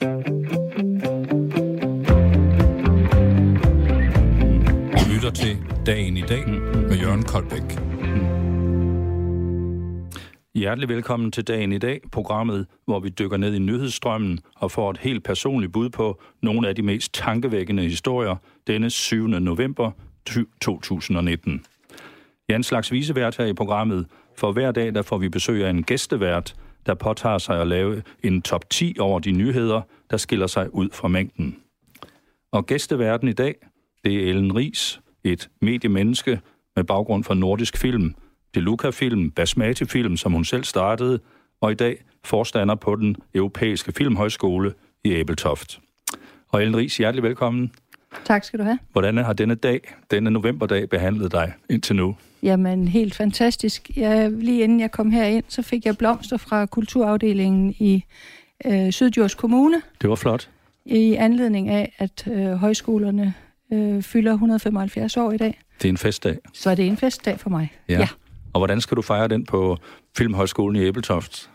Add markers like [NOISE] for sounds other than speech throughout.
Du lytter til Dagen i dag med Jørgen Koldbæk. Hjertelig velkommen til dagen i dag, programmet, hvor vi dykker ned i nyhedsstrømmen og får et helt personligt bud på nogle af de mest tankevækkende historier denne 7. november 2019. Jan slags visevært her i programmet. For hver dag der får vi besøg af en gæstevært, der påtager sig at lave en top 10 over de nyheder, der skiller sig ud fra mængden. Og gæsteværten i dag, det er Ellen Ries, et mediemenneske med baggrund fra nordisk film, det Luca-film, Basmati-film, som hun selv startede, og i dag forstander på den europæiske filmhøjskole i Æbeltoft. Og Ellen Ries, hjertelig velkommen. Tak skal du have. Hvordan har denne dag, denne novemberdag, behandlet dig indtil nu? Jamen, helt fantastisk. Jeg, lige inden jeg kom herind, så fik jeg blomster fra kulturafdelingen i øh, Syddjurs Kommune. Det var flot. I anledning af, at øh, højskolerne øh, fylder 175 år i dag. Det er en festdag. Så er det en festdag for mig. Ja. ja. Og hvordan skal du fejre den på Filmhøjskolen i Æbeltoft?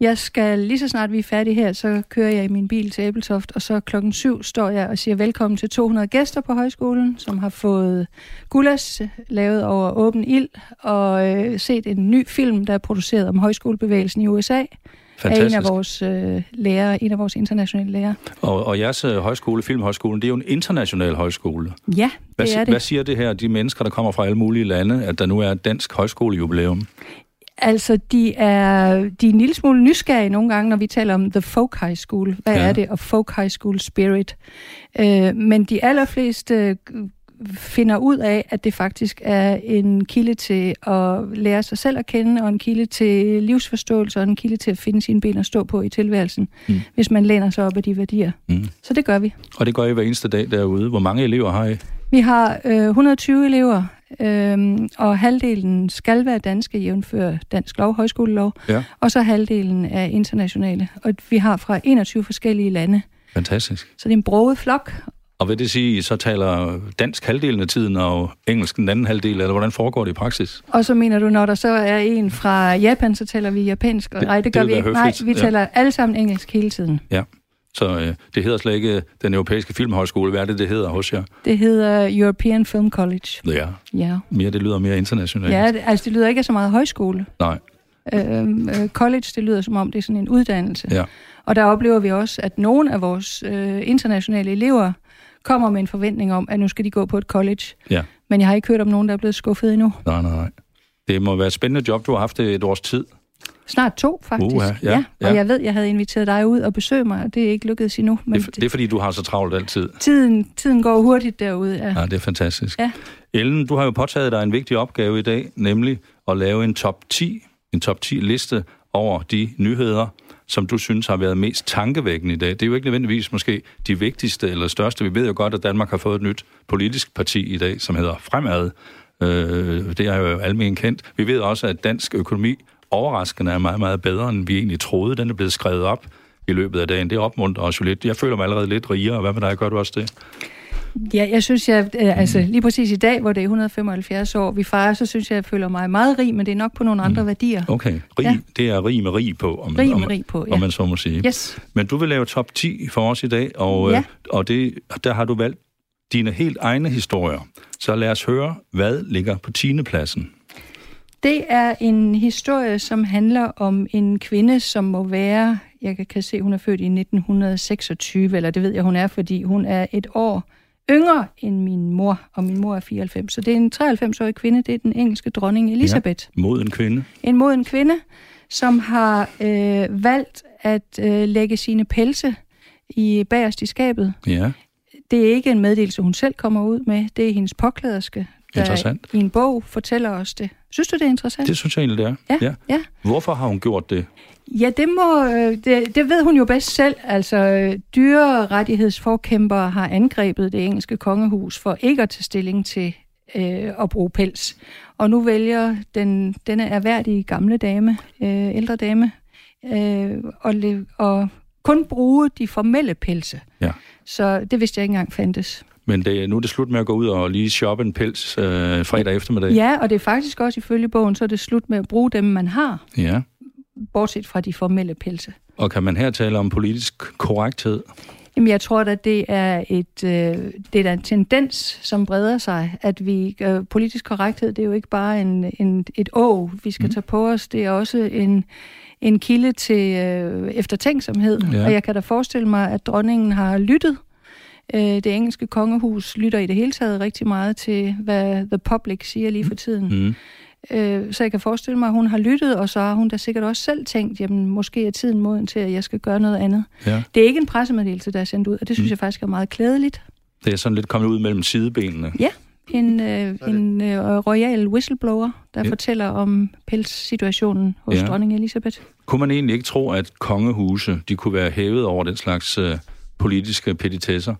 Jeg skal lige så snart vi er færdige her, så kører jeg i min bil til Æbeltoft, og så klokken syv står jeg og siger velkommen til 200 gæster på højskolen, som har fået gulas lavet over åben ild, og øh, set en ny film, der er produceret om højskolebevægelsen i USA. Fantastisk. Af en af vores øh, lærere, en af vores internationale lærere. Og, og jeres øh, højskole, Filmhøjskolen, det er jo en international højskole. Ja, det hvad, er det. Hvad siger det her, de mennesker, der kommer fra alle mulige lande, at der nu er et dansk højskolejubilæum? Altså, de er, de er en lille smule nysgerrige nogle gange, når vi taler om The Folk High School. Hvad ja. er det? Og Folk High School Spirit. Øh, men de allerfleste finder ud af, at det faktisk er en kilde til at lære sig selv at kende, og en kilde til livsforståelse, og en kilde til at finde sine ben at stå på i tilværelsen, mm. hvis man læner sig op af de værdier. Mm. Så det gør vi. Og det gør I hver eneste dag derude. Hvor mange elever har I? Vi har øh, 120 elever, øh, og halvdelen skal være danske, jævnfør dansk lov, højskolelov, ja. og så halvdelen er internationale. Og vi har fra 21 forskellige lande. Fantastisk. Så det er en broget flok, og vil det sige, så taler dansk halvdelen af tiden, og engelsk den anden halvdel, eller hvordan foregår det i praksis? Og så mener du, når der så er en fra Japan, så taler vi japansk? Og, det, nej, det gør det vi ikke. Nej, vi taler ja. alle sammen engelsk hele tiden. Ja, så øh, det hedder slet ikke den europæiske filmhøjskole. Hvad er det, det hedder hos jer? Det hedder European Film College. Ja, ja. Mere, det lyder mere internationalt. Ja, det, altså det lyder ikke så meget højskole. Nej. Øhm, øh, college, det lyder som om, det er sådan en uddannelse. Ja. Og der oplever vi også, at nogle af vores øh, internationale elever kommer med en forventning om, at nu skal de gå på et college. Ja. Men jeg har ikke hørt om nogen, der er blevet skuffet endnu. Nej, nej, nej. Det må være et spændende job, du har haft et års tid. Snart to, faktisk. Uh, ja, ja, ja. Og jeg ved, jeg havde inviteret dig ud og besøge mig, og det er ikke lykkedes endnu. Men det, det er fordi, du har så travlt altid. Tiden, tiden går hurtigt derude, ja. Ja, det er fantastisk. Ja. Ellen, du har jo påtaget dig en vigtig opgave i dag, nemlig at lave en top 10, en top 10 liste over de nyheder, som du synes har været mest tankevækkende i dag? Det er jo ikke nødvendigvis måske de vigtigste eller største. Vi ved jo godt, at Danmark har fået et nyt politisk parti i dag, som hedder Fremad. Øh, det er jo almen kendt. Vi ved også, at dansk økonomi overraskende er meget, meget bedre, end vi egentlig troede. Den er blevet skrevet op i løbet af dagen. Det opmuntrer os jo lidt. Jeg føler mig allerede lidt rigere. Hvad med dig? Gør du også det? Ja, jeg synes, jeg, øh, altså lige præcis i dag, hvor det er 175 år, vi fejrer, så synes jeg, jeg føler mig meget rig, men det er nok på nogle andre mm. værdier. Okay, rig, ja. det er rig med rig på, om, rig med om, rig på, ja. om man så må sige. Yes. Men du vil lave top 10 for os i dag, og, ja. øh, og det, der har du valgt dine helt egne historier. Så lad os høre, hvad ligger på 10. pladsen. Det er en historie, som handler om en kvinde, som må være, jeg kan se, hun er født i 1926, eller det ved jeg, hun er, fordi hun er et år yngre end min mor, og min mor er 94. Så det er en 93-årig kvinde, det er den engelske dronning Elisabeth. Ja, moden kvinde. En moden kvinde, som har øh, valgt at øh, lægge sine pelse i bagerst i skabet. Ja. Det er ikke en meddelelse, hun selv kommer ud med. Det er hendes påklæderske, der interessant. i en bog fortæller os det. Synes du, det er interessant? Det synes jeg egentlig, det er. Ja, ja. ja. Hvorfor har hun gjort det? Ja, det, må, øh, det, det ved hun jo bedst selv. Altså, dyrerettighedsforkæmper har angrebet det engelske kongehus for ikke at tage stilling til øh, at bruge pels. Og nu vælger den, denne erhverdige gamle dame, øh, ældre dame, øh, at, at kun bruge de formelle pelse. Ja. Så det vidste jeg ikke engang fandtes. Men det, nu er det slut med at gå ud og lige shoppe en pels øh, fredag eftermiddag. Ja, og det er faktisk også ifølge bogen, så er det slut med at bruge dem, man har. Ja. Bortset fra de formelle pelse. Og kan man her tale om politisk korrekthed? Jamen, jeg tror at det er et øh, det er en tendens, som breder sig, at vi øh, politisk korrekthed, det er jo ikke bare en, en, et å, vi skal mm. tage på os, det er også en, en kilde til øh, eftertænksomhed. Ja. Og jeg kan da forestille mig, at dronningen har lyttet. Øh, det engelske kongehus lytter i det hele taget rigtig meget til, hvad the public siger lige for tiden. Mm. Øh, så jeg kan forestille mig, at hun har lyttet, og så har hun da sikkert også selv tænkt, jamen måske er tiden moden til, at jeg skal gøre noget andet. Ja. Det er ikke en pressemeddelelse, der er sendt ud, og det synes mm. jeg faktisk er meget klædeligt. Det er sådan lidt kommet ud mellem sidebenene. Ja, en, øh, en øh, royal whistleblower, der ja. fortæller om pelssituationen hos ja. dronning Elisabeth. Kunne man egentlig ikke tro, at kongehuse de kunne være hævet over den slags øh, politiske petitesser?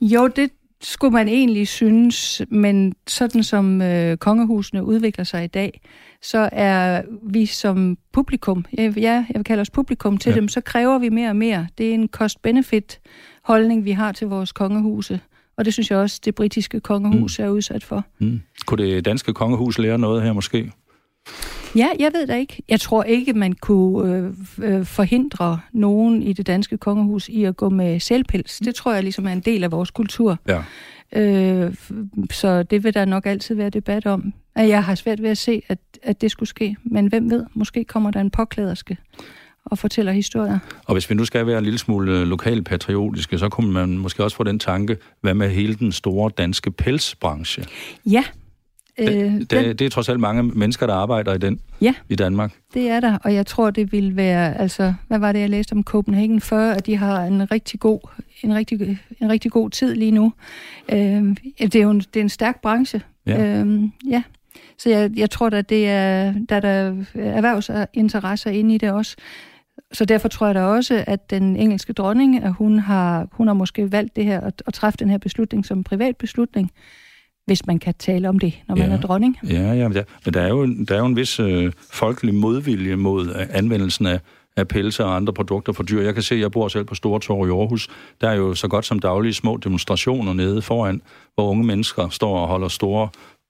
Jo, det skulle man egentlig synes, men sådan som øh, kongehusene udvikler sig i dag, så er vi som publikum, ja, jeg vil kalde os publikum til ja. dem, så kræver vi mere og mere. Det er en cost-benefit holdning, vi har til vores kongehuse. Og det synes jeg også, det britiske kongehus mm. er udsat for. Mm. Kunne det danske kongehus lære noget her måske? Ja, jeg ved da ikke. Jeg tror ikke, man kunne øh, øh, forhindre nogen i det danske kongehus i at gå med selvpels. Det tror jeg ligesom er en del af vores kultur. Ja. Øh, så det vil der nok altid være debat om. Jeg har svært ved at se, at, at det skulle ske. Men hvem ved, måske kommer der en påklæderske og fortæller historier. Og hvis vi nu skal være en lille smule øh, lokalpatriotiske, så kunne man måske også få den tanke, hvad med hele den store danske pelsbranche? Ja, det, øh, det, den, det er trods alt mange mennesker, der arbejder i den ja, i Danmark. det er der, og jeg tror, det vil være, altså, hvad var det, jeg læste om Copenhagen før, at de har en rigtig god, en rigtig, en rigtig god tid lige nu. Øh, det er jo en, det er en stærk branche. Ja. Øh, ja. Så jeg, jeg tror, at det er, der er der erhvervsinteresser inde i det også. Så derfor tror jeg da også, at den engelske dronning, at hun har, hun har måske valgt det her at, at træffe den her beslutning som privat beslutning hvis man kan tale om det, når man ja. er dronning. Ja, ja, ja. men der er jo, der er jo en vis øh, folkelig modvilje mod øh, anvendelsen af, af pelse og andre produkter for dyr. Jeg kan se, at jeg bor selv på Stortorv i Aarhus. Der er jo så godt som daglige små demonstrationer nede foran, hvor unge mennesker står og holder store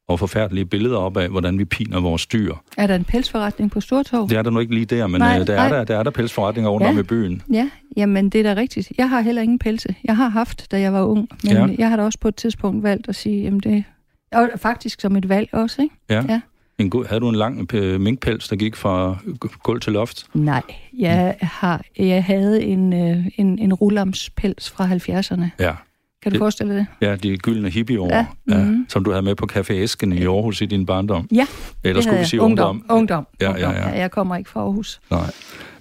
og forfærdelige billeder op af, hvordan vi piner vores dyr. Er der en pelsforretning på Stortorv? Det er der nu ikke lige der, men nej, øh, der, er der, der er der pelsforretninger rundt ja, om i byen. Ja, jamen det er da rigtigt. Jeg har heller ingen pelse. Jeg har haft, da jeg var ung, men ja. jeg har da også på et tidspunkt valgt at sige, jamen det... Og faktisk som et valg også, ikke? Ja. ja. En god, havde du en lang øh, minkpels, der gik fra gulv til loft? Nej, jeg, har, jeg havde en, øh, en, en rulamspels fra 70'erne. Ja. Kan du det, forestille dig det? Ja, de gyldne hippieår, ja. Mm-hmm. ja, som du havde med på Café Esken i Aarhus i din barndom. Ja, Eller skulle vi sige ungdom? Ungdom. ungdom. Ja, ja, ja. ja, jeg kommer ikke fra Aarhus. Nej.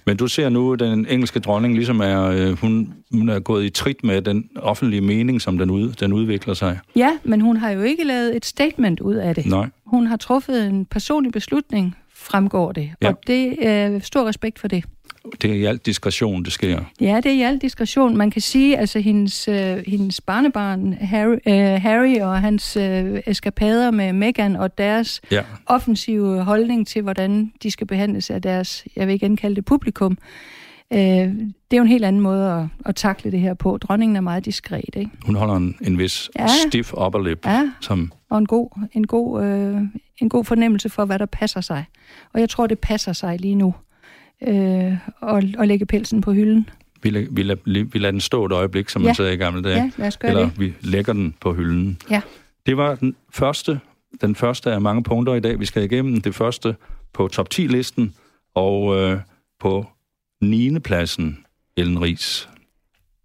Men du ser nu, at den engelske dronning ligesom er, øh, hun, hun er gået i trit med den offentlige mening, som den, ud, den udvikler sig. Ja, men hun har jo ikke lavet et statement ud af det. Nej. Hun har truffet en personlig beslutning, fremgår det. Ja. Og det er stor respekt for det. Det er i al diskretion, det sker. Ja, det er i al diskretion. Man kan sige, altså hendes, øh, hendes barnebarn Harry, øh, Harry og hans øh, eskapader med Meghan og deres ja. offensive holdning til, hvordan de skal behandles af deres, jeg vil igen kalde det publikum, øh, det er jo en helt anden måde at, at takle det her på. Dronningen er meget diskret, ikke? Hun holder en, en vis ja. stiff upper lip. Ja, som... og en god, en, god, øh, en god fornemmelse for, hvad der passer sig. Og jeg tror, det passer sig lige nu øh, og, og lægge pelsen på hylden. Vi, la, vi, la, vi lader den stå et øjeblik, som ja. man sagde i gamle dage. Ja, lad os gøre Eller det. vi lægger den på hylden. Ja. Det var den første, den første af mange punkter i dag, vi skal igennem. Det første på top 10-listen, og øh, på 9. pladsen, Ellen Ries.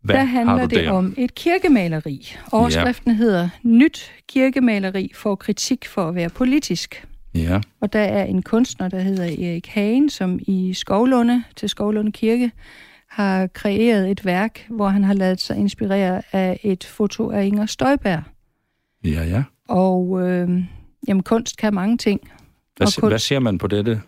Hvad der handler det der? om et kirkemaleri. Overskriften ja. hedder Nyt kirkemaleri får kritik for at være politisk. Ja. Og der er en kunstner, der hedder Erik Hagen, som i Skovlunde til Skovlunde Kirke har kreeret et værk, hvor han har lavet sig inspirere af et foto af Inger Støjberg. Ja, ja. Og øh, jamen, kunst kan mange ting. Hvad, kunst... hvad ser man på dette,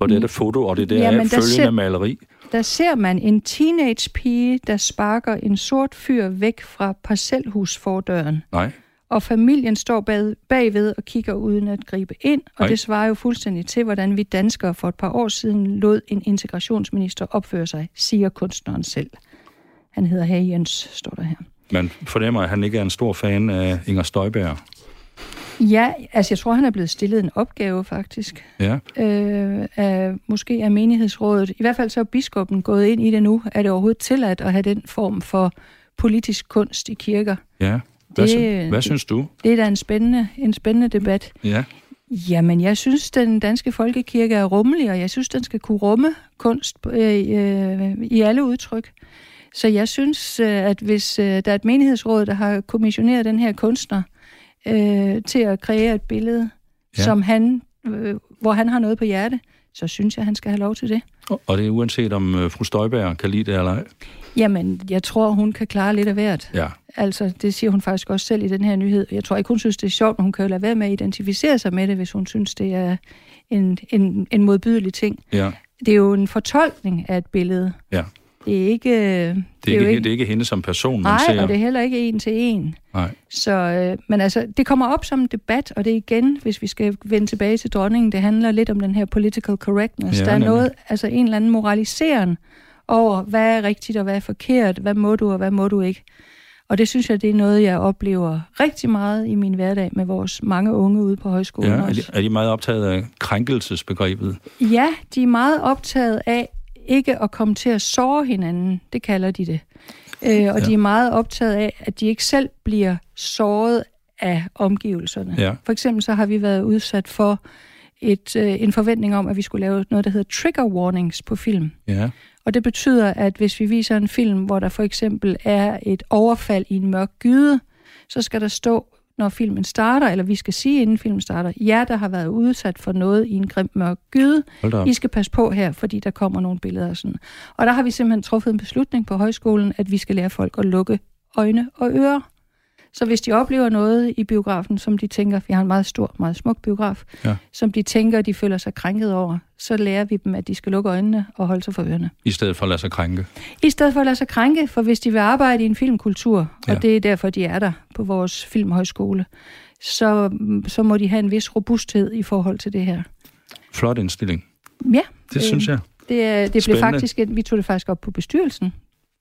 på dette foto, og det der jamen, følgende ser, maleri? Der ser man en teenage pige, der sparker en sort fyr væk fra parcelhusfordøren. Nej og familien står bag, bagved og kigger uden at gribe ind, og Ej. det svarer jo fuldstændig til, hvordan vi danskere for et par år siden lod en integrationsminister opføre sig, siger kunstneren selv. Han hedder Herre Jens, står der her. Man fornemmer, at han ikke er en stor fan af Inger Støjberg. Ja, altså jeg tror, han er blevet stillet en opgave faktisk. Ja. Øh, af, måske af menighedsrådet. I hvert fald så er biskoppen gået ind i det nu. Er det overhovedet tilladt at have den form for politisk kunst i kirker? Ja. Hvad, sy- hvad synes du? Det er da en spændende, en spændende debat. Ja. Jamen, jeg synes, den danske folkekirke er rummelig, og jeg synes, den skal kunne rumme kunst øh, øh, i alle udtryk. Så jeg synes, øh, at hvis øh, der er et menighedsråd, der har kommissioneret den her kunstner øh, til at kreere et billede, Ja. som han, øh, hvor han har noget på hjerte, så synes jeg, han skal have lov til det. Og- Og det er uanset om øh, fru Støjberg kan lide det eller ej. Jamen, jeg tror, hun kan klare lidt af hvert. Ja. Altså, det siger hun faktisk også selv i den her nyhed. Jeg tror ikke, hun synes, det er sjovt, men hun kan jo lade være med at identificere sig med det, hvis hun synes, det er en, en, en modbydelig ting. Ja. Det er jo en fortolkning af et billede. Ja. Det er ikke... Det er, Det er, ikke, det er ikke hende som person, man Nej, ser. og det er heller ikke en til en. Nej. Så, øh, men altså, det kommer op som en debat, og det er igen, hvis vi skal vende tilbage til dronningen, det handler lidt om den her political correctness. Ja, der er nemlig. noget, altså en eller anden moraliseren over, hvad er rigtigt og hvad er forkert, hvad må du og hvad må du ikke. Og det synes jeg, det er noget, jeg oplever rigtig meget i min hverdag med vores mange unge ude på højskolen Ja, er, de, er de meget optaget af krænkelsesbegrebet? Ja, de er meget optaget af ikke at komme til at såre hinanden, det kalder de det. Øh, og ja. de er meget optaget af, at de ikke selv bliver såret af omgivelserne. Ja. For eksempel så har vi været udsat for et, øh, en forventning om, at vi skulle lave noget, der hedder trigger warnings på film. Ja. Og det betyder, at hvis vi viser en film, hvor der for eksempel er et overfald i en mørk gyde, så skal der stå, når filmen starter, eller vi skal sige, inden filmen starter, jer, der har været udsat for noget i en grim mørk gyde. I skal passe på her, fordi der kommer nogle billeder og sådan. Og der har vi simpelthen truffet en beslutning på højskolen, at vi skal lære folk at lukke øjne og ører. Så hvis de oplever noget i biografen, som de tænker, vi har en meget stor, meget smuk biograf, Ja. som de tænker, de føler sig krænket over, så lærer vi dem, at de skal lukke øjnene og holde sig for ørerne. I stedet for at lade sig krænke. I stedet for at lade sig krænke, for hvis de vil arbejde i en filmkultur, Ja. ja. og det er derfor, de er der på vores filmhøjskole, så, så må de have en vis robusthed i forhold til det her. Flot indstilling. Ja, Det Øh, synes jeg. det, det blev faktisk, vi tog det faktisk op på bestyrelsen.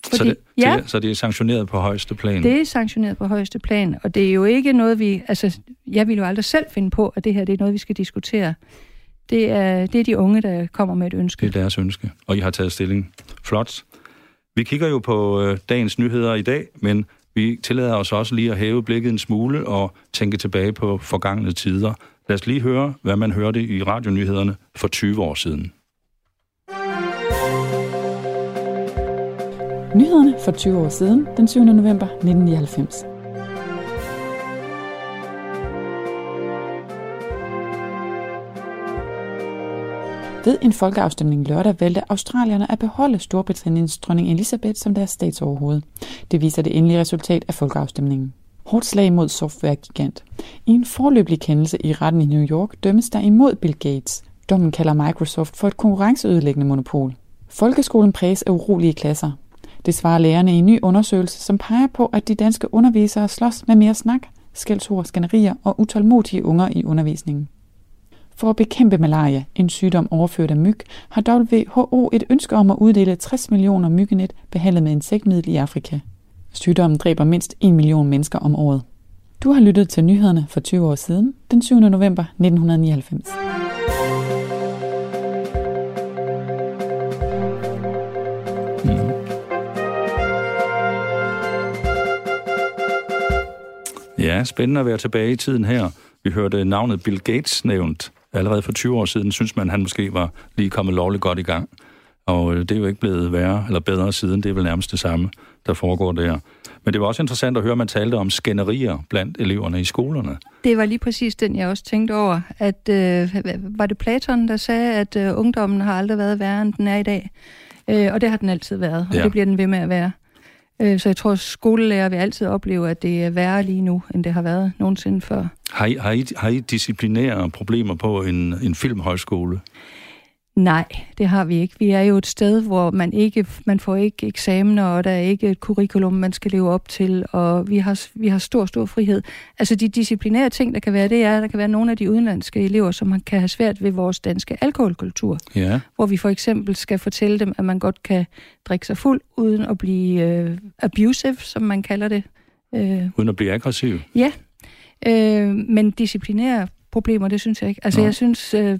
Så, det, ja, det, så det er sanktioneret på højeste plan. det er sanktioneret på højeste plan, og det er jo ikke noget, vi... Altså, jeg ville jo aldrig selv finde på, at det her det er noget, vi skal diskutere. Det er, det er de unge, der kommer med et ønske. Det er deres ønske, og I har taget stilling. Flot. Vi kigger jo på øh, dagens nyheder i dag, men vi tillader os også lige at hæve blikket en smule og tænke tilbage på forgangne tider. Lad os lige høre, hvad man hørte i radionyhederne for 20 år siden. Nyhederne for 20 år siden, den 7. november 1999. Ved en folkeafstemning lørdag valgte australierne at beholde Storbritanniens dronning Elizabeth som deres statsoverhoved. Det viser det endelige resultat af folkeafstemningen. Hårdt slag mod softwaregigant. I en forløbig kendelse i retten i New York dømmes der imod Bill Gates. Dommen kalder Microsoft for et konkurrenceødelæggende monopol. Folkeskolen præges af urolige klasser. Det svarer lærerne i en ny undersøgelse, som peger på, at de danske undervisere slås med mere snak, skældsord, skænderier og utålmodige unger i undervisningen. For at bekæmpe malaria, en sygdom overført af myg, har WHO et ønske om at uddele 60 millioner myggenet behandlet med insektmiddel i Afrika. Sygdommen dræber mindst 1 million mennesker om året. Du har lyttet til nyhederne for 20 år siden, den 7. november 1999. Ja, spændende at være tilbage i tiden her. Vi hørte navnet Bill Gates nævnt. Allerede for 20 år siden synes man, han måske var lige kommet lovligt godt i gang. Og øh, det er jo ikke blevet værre eller bedre siden. Det er vel nærmest det samme, der foregår der. Men det var også interessant at høre, at man talte om skænderier blandt eleverne i skolerne. Det var lige præcis den, jeg også tænkte over. At, øh, var det Platon, der sagde, at øh, ungdommen har aldrig været værre, end den er i dag? Øh, og det har den altid været, og Ja. det bliver den ved med at være. Øh, så jeg tror, at skolelærer vil altid opleve, at det er værre lige nu, end det har været nogensinde før. Har I, har I, har I disciplinære problemer på en, en filmhøjskole? Nej, det har vi ikke. Vi er jo et sted, hvor man ikke man får ikke eksamener, og der er ikke et curriculum, man skal leve op til, og vi har, vi har stor, stor frihed. Altså de disciplinære ting, der kan være, det er, at der kan være nogle af de udenlandske elever, som kan have svært ved vores danske alkoholkultur, Ja, hvor vi for eksempel skal fortælle dem, at man godt kan drikke sig fuld, uden at blive øh, abusive, som man kalder det. Øh, uden at blive aggressiv. Ja, Øh, men disciplinære problemer, det synes jeg ikke. Altså, Nå. jeg synes, øh,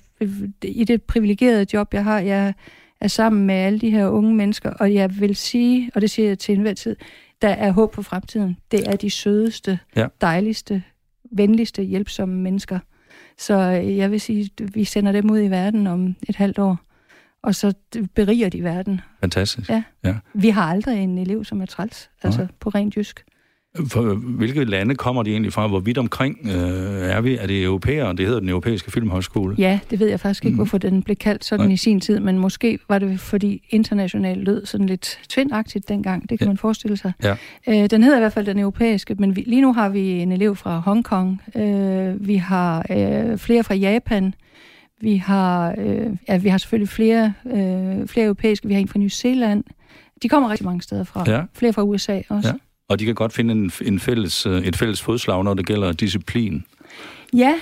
i det privilegerede job, jeg har, jeg er sammen med alle de her unge mennesker, og jeg vil sige, og det siger jeg til enhver tid, der er håb for fremtiden. Det er de sødeste, Ja. dejligste, venligste, hjælpsomme mennesker. Så øh, jeg vil sige, vi sender dem ud i verden om et halvt år, og så beriger de verden. Fantastisk. Ja. ja. Vi har aldrig en elev, som er træls, altså på rent jysk. For, hvilke lande kommer de egentlig fra? Hvor vidt omkring øh, er vi? Er det europæere? Det hedder den europæiske filmhøjskole. Ja, det ved jeg faktisk ikke, Mm. hvorfor den blev kaldt sådan Nej. i sin tid, men måske var det, fordi international lød sådan lidt tvindagtigt dengang. Det kan Ja. man forestille sig. Ja. Øh, den hedder i hvert fald den europæiske, men vi, lige nu har vi en elev fra Hongkong. Øh, vi har øh, flere fra Japan. Vi har, øh, ja, vi har selvfølgelig flere, øh, flere europæiske. Vi har en fra New Zealand. De kommer rigtig mange steder fra. Ja. Flere fra USA også. Ja. Og de kan godt finde en, en fælles, øh, et fælles fodslag, når det gælder disciplin. Ja,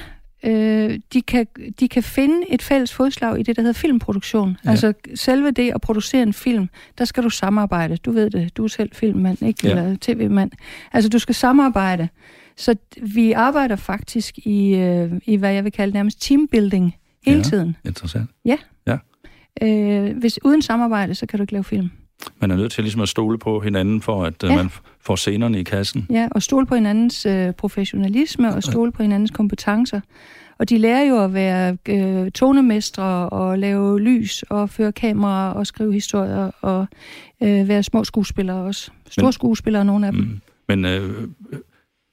øh, de, kan, de kan finde et fælles fodslag i det, der hedder filmproduktion. Ja. Ja. Altså selve det at producere en film, der skal du samarbejde. Du ved det, du er selv filmmand, ikke? Ja. Eller tv-mand. Altså du skal samarbejde. Så vi arbejder faktisk i, øh, i hvad jeg vil kalde nærmest teambuilding hele Ja. tiden. Interessant. Øh, hvis uden samarbejde, så kan du ikke lave film. Man er nødt til ligesom at stole på hinanden, for at øh, Ja. man får scenerne i kassen. Ja, og stole på hinandens øh, professionalisme og stole på hinandens kompetencer. Og de lærer jo at være øh, tonemestre og lave lys og føre kamera og skrive historier og øh, være små skuespillere også. Store Men- skuespillere, nogle af dem. Mm. Men øh,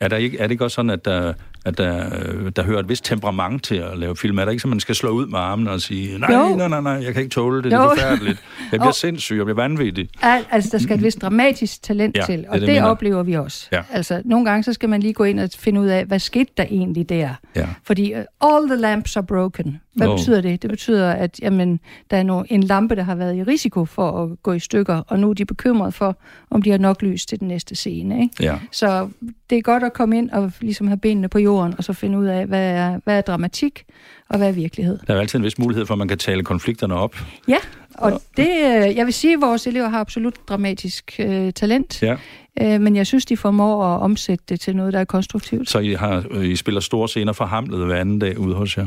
er, der ikke, er det ikke også sådan, at der, at der, øh, der hører et vist temperament til at lave film? Er der ikke så, man skal slå ud med armene og sige, nej, Jo. nej, nej, nej, jeg kan ikke tåle det, det er Jo. forfærdeligt. Jeg bliver Jo. sindssyg, jeg bliver vanvittig. Al, altså, der skal et vist dramatisk talent Ja, til, og det, det, det mener. oplever vi også. Ja. Altså, nogle gange så skal man lige gå ind og finde ud af, hvad skete der egentlig der? Ja. Fordi uh, all the lamps are broken. Hvad oh. betyder det? Det betyder, at jamen, der er no, en lampe, der har været i risiko for at gå i stykker, og nu er de bekymret for, om de har nok lys til den næste scene. Ikke? Ja. Så det er godt at komme ind og ligesom have benene på jorden, og så finde ud af, hvad er, hvad er dramatik, og hvad er virkelighed. Der er jo altid en vis mulighed for, at man kan tale konflikterne op. Ja, og det, øh, jeg vil sige, at vores elever har absolut dramatisk øh, talent, Ja. øh, men jeg synes, de formår at omsætte det til noget, der er konstruktivt. Så I, har, øh, I spiller store scener for Hamlet hver anden dag ude hos jer.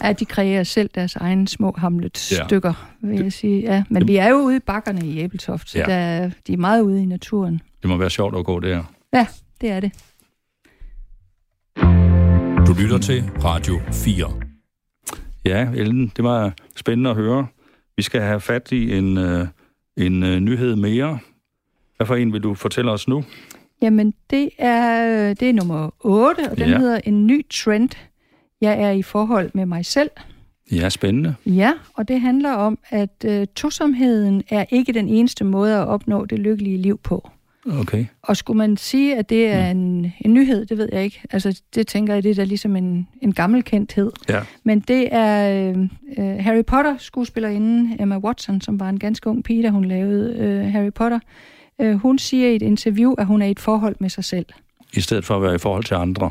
At de kreerer selv deres egne små Hamlet-stykker, ja. vil jeg sige. Ja, men det- vi er jo ude i bakkerne i Æbeltoft, så Ja. ja. der, er- de er meget ude i naturen. Det må være sjovt at gå der. Ja, det er det. Du lytter til Radio 4. Ja, Ellen, det var spændende at høre. Vi skal have fat i en, øh, en øh, nyhed mere. Hvad for en vil du fortælle os nu? Jamen, det er, det er nummer 8, og den ja. hedder En ny trend. Jeg er i forhold med mig selv. Ja, spændende. Ja, og det handler om, at øh, tosomheden er ikke den eneste måde at opnå det lykkelige liv på. Okay. Og skulle man sige, at det er en, en nyhed, det ved jeg ikke. Altså, det tænker jeg, det er da ligesom en, en gammel kendthed. Ja. Men det er øh, øh, Harry Potter skuespillerinde Emma Watson, som var en ganske ung pige, da hun lavede øh, Harry Potter. Øh, hun siger i et interview, at hun er i et forhold med sig selv. I stedet for at være i forhold til andre.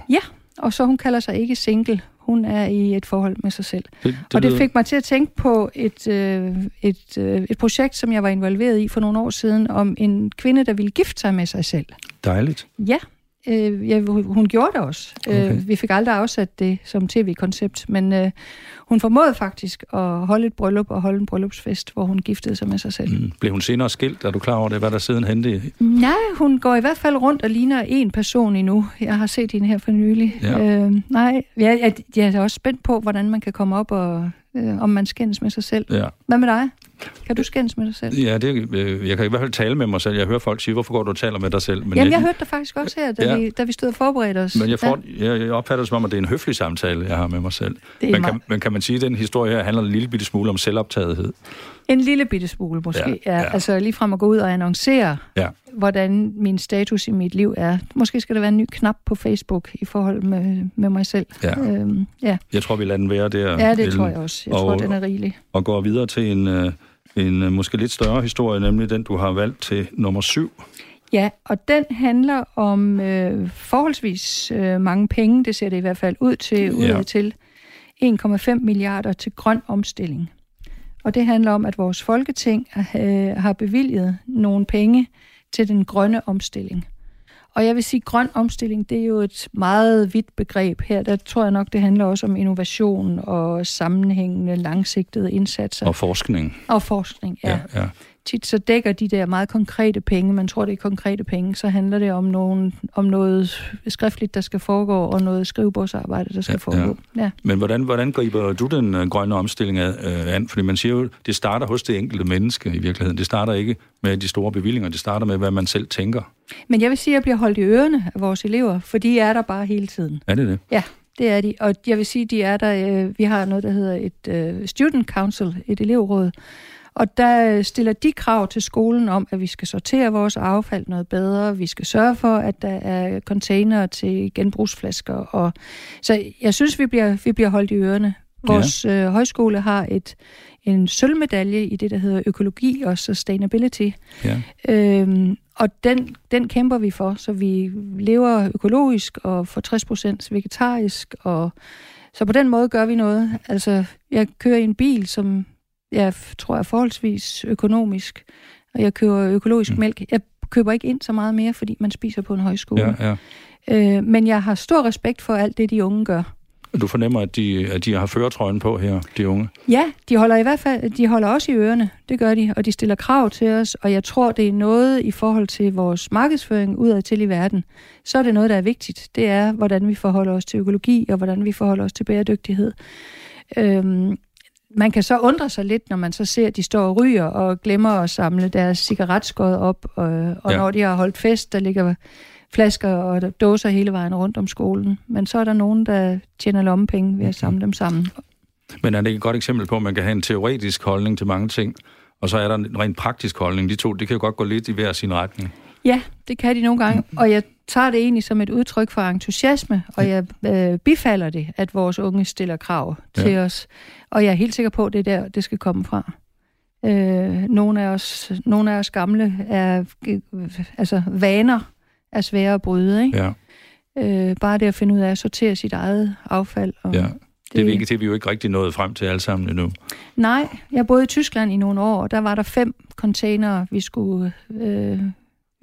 Og så hun kalder sig ikke single. Hun er i et forhold med sig selv. Det, Det og det fik mig til at tænke på et, øh, et, øh, et projekt, som jeg var involveret i for nogle år siden, om en kvinde, der ville gifte sig med sig selv. Dejligt. Ja, øh, ja hun gjorde det også. Okay. Øh, vi fik aldrig afsat det som tv-koncept, men øh, hun formåede faktisk at holde et bryllup og holde en bryllupsfest, hvor hun giftede sig med sig selv. Mm. Blev hun senere skilt? Er du klar over det? Hvad der siden hente? Nej, hun går i hvert fald rundt og ligner en person endnu. Jeg har set hende her for nylig. Ja. Øh, nej, jeg, jeg, jeg er også spændt på, hvordan man kan komme op og øh, om man skændes med sig selv. Ja. Hvad med dig? Kan du skændes med dig selv? Ja, det, øh, jeg kan i hvert fald tale med mig selv. Jeg hører folk sige, hvorfor går du og taler med dig selv? Men Jamen, jeg hørte det faktisk også her, da, Ja. ja. vi, da vi stod og forberedte os. Men jeg, får, jeg, jeg opfatter det som om, at det er en høflig samtale, jeg har med mig selv. Men kan, men kan man sige, at den historie her handler en lille bitte smule om selvoptagethed? En lille bitte smule måske. Ja, Ja, ja. Altså lige frem at gå ud og annoncere, Ja. hvordan min status i mit liv er. Måske skal der være en ny knap på Facebook i forhold med, med mig selv. Ja. Øhm, ja. Jeg tror, vi lader den være der. ja, det Ellen, tror jeg også. Jeg Og- tror, den er rigelig. Og går videre til en, øh, en øh, måske lidt større historie, nemlig den, du har valgt til nummer syv. Ja, og den handler om øh, forholdsvis øh, mange penge, det ser det i hvert fald ud til, ud Ja. til 1,5 milliarder til grøn omstilling. Og det handler om, at vores folketing øh, har bevilget nogle penge til den grønne omstilling. Og jeg vil sige, grøn omstilling, det er jo et meget vidt begreb her. Der tror jeg nok, det handler også om innovation og sammenhængende, langsigtede indsatser. Og forskning. Og forskning, ja. ja, ja tit så dækker de der meget konkrete penge, man tror, det er konkrete penge, så handler det om, nogen, om noget skriftligt, der skal foregå, og noget skrivebordsarbejde, der skal ja, foregå. Ja. Ja. Men hvordan, hvordan griber du den uh, grønne omstilling af, uh, an? Fordi man siger jo, det starter hos det enkelte menneske i virkeligheden. Det starter ikke med de store bevillinger, det starter med, hvad man selv tænker. Men jeg vil sige, at jeg bliver holdt i ørerne af vores elever, for de er der bare hele tiden. Er det det? Ja, det er de. Og jeg vil sige, de er der, øh, vi har noget, der hedder et uh, student council, et elevråd, og der stiller de krav til skolen om, at vi skal sortere vores affald noget bedre, vi skal sørge for, at der er container til genbrugsflasker. Og, så jeg synes, vi bliver, vi bliver holdt i ørerne. Vores ja. øh, højskole har et en sølvmedalje i det, der hedder økologi og sustainability. Ja. Øhm, og den, den kæmper vi for, så vi lever økologisk og får 60% vegetarisk. Og, så på den måde gør vi noget. Altså, jeg kører i en bil, som jeg tror er forholdsvis økonomisk, og jeg køber økologisk mm. mælk. Jeg køber ikke ind så meget mere, fordi man spiser på en højskole. Ja, ja. Øh, men jeg har stor respekt for alt det, de unge gør. Du fornemmer, at de, at de har føretrøjen på her, de unge? Ja, de holder i hvert fald de holder også i ørerne. Det gør de, og de stiller krav til os, og jeg tror, det er noget i forhold til vores markedsføring udad til i verden. Så er det noget, der er vigtigt. Det er, hvordan vi forholder os til økologi, og hvordan vi forholder os til bæredygtighed. Øhm, man kan så undre sig lidt, når man så ser, at de står og ryger og glemmer at samle deres cigaretskod op, og, og ja. når de har holdt fest, der ligger flasker og dåser hele vejen rundt om skolen. Men så er der nogen, der tjener lommepenge ved at samle dem sammen. Men er det et godt eksempel på, at man kan have en teoretisk holdning til mange ting, og så er der en rent praktisk holdning. De to, det kan jo godt gå lidt i hver sin retning. Ja, det kan de nogle gange, og jeg tager det egentlig som et udtryk for entusiasme, og jeg øh, bifalder det, at vores unge stiller krav til ja. os. Og jeg er helt sikker på, at det er der, det skal komme fra. Øh, nogle, af os, nogle af os gamle er, øh, altså vaner er svære at bryde, ikke? Ja. Øh, bare det at finde ud af at sortere sit eget affald. Og ja. Det er, vi ikke, det er vi jo ikke rigtig nået frem til alle sammen endnu. Nej, jeg boede i Tyskland i nogle år, og der var der fem containere, vi skulle øh,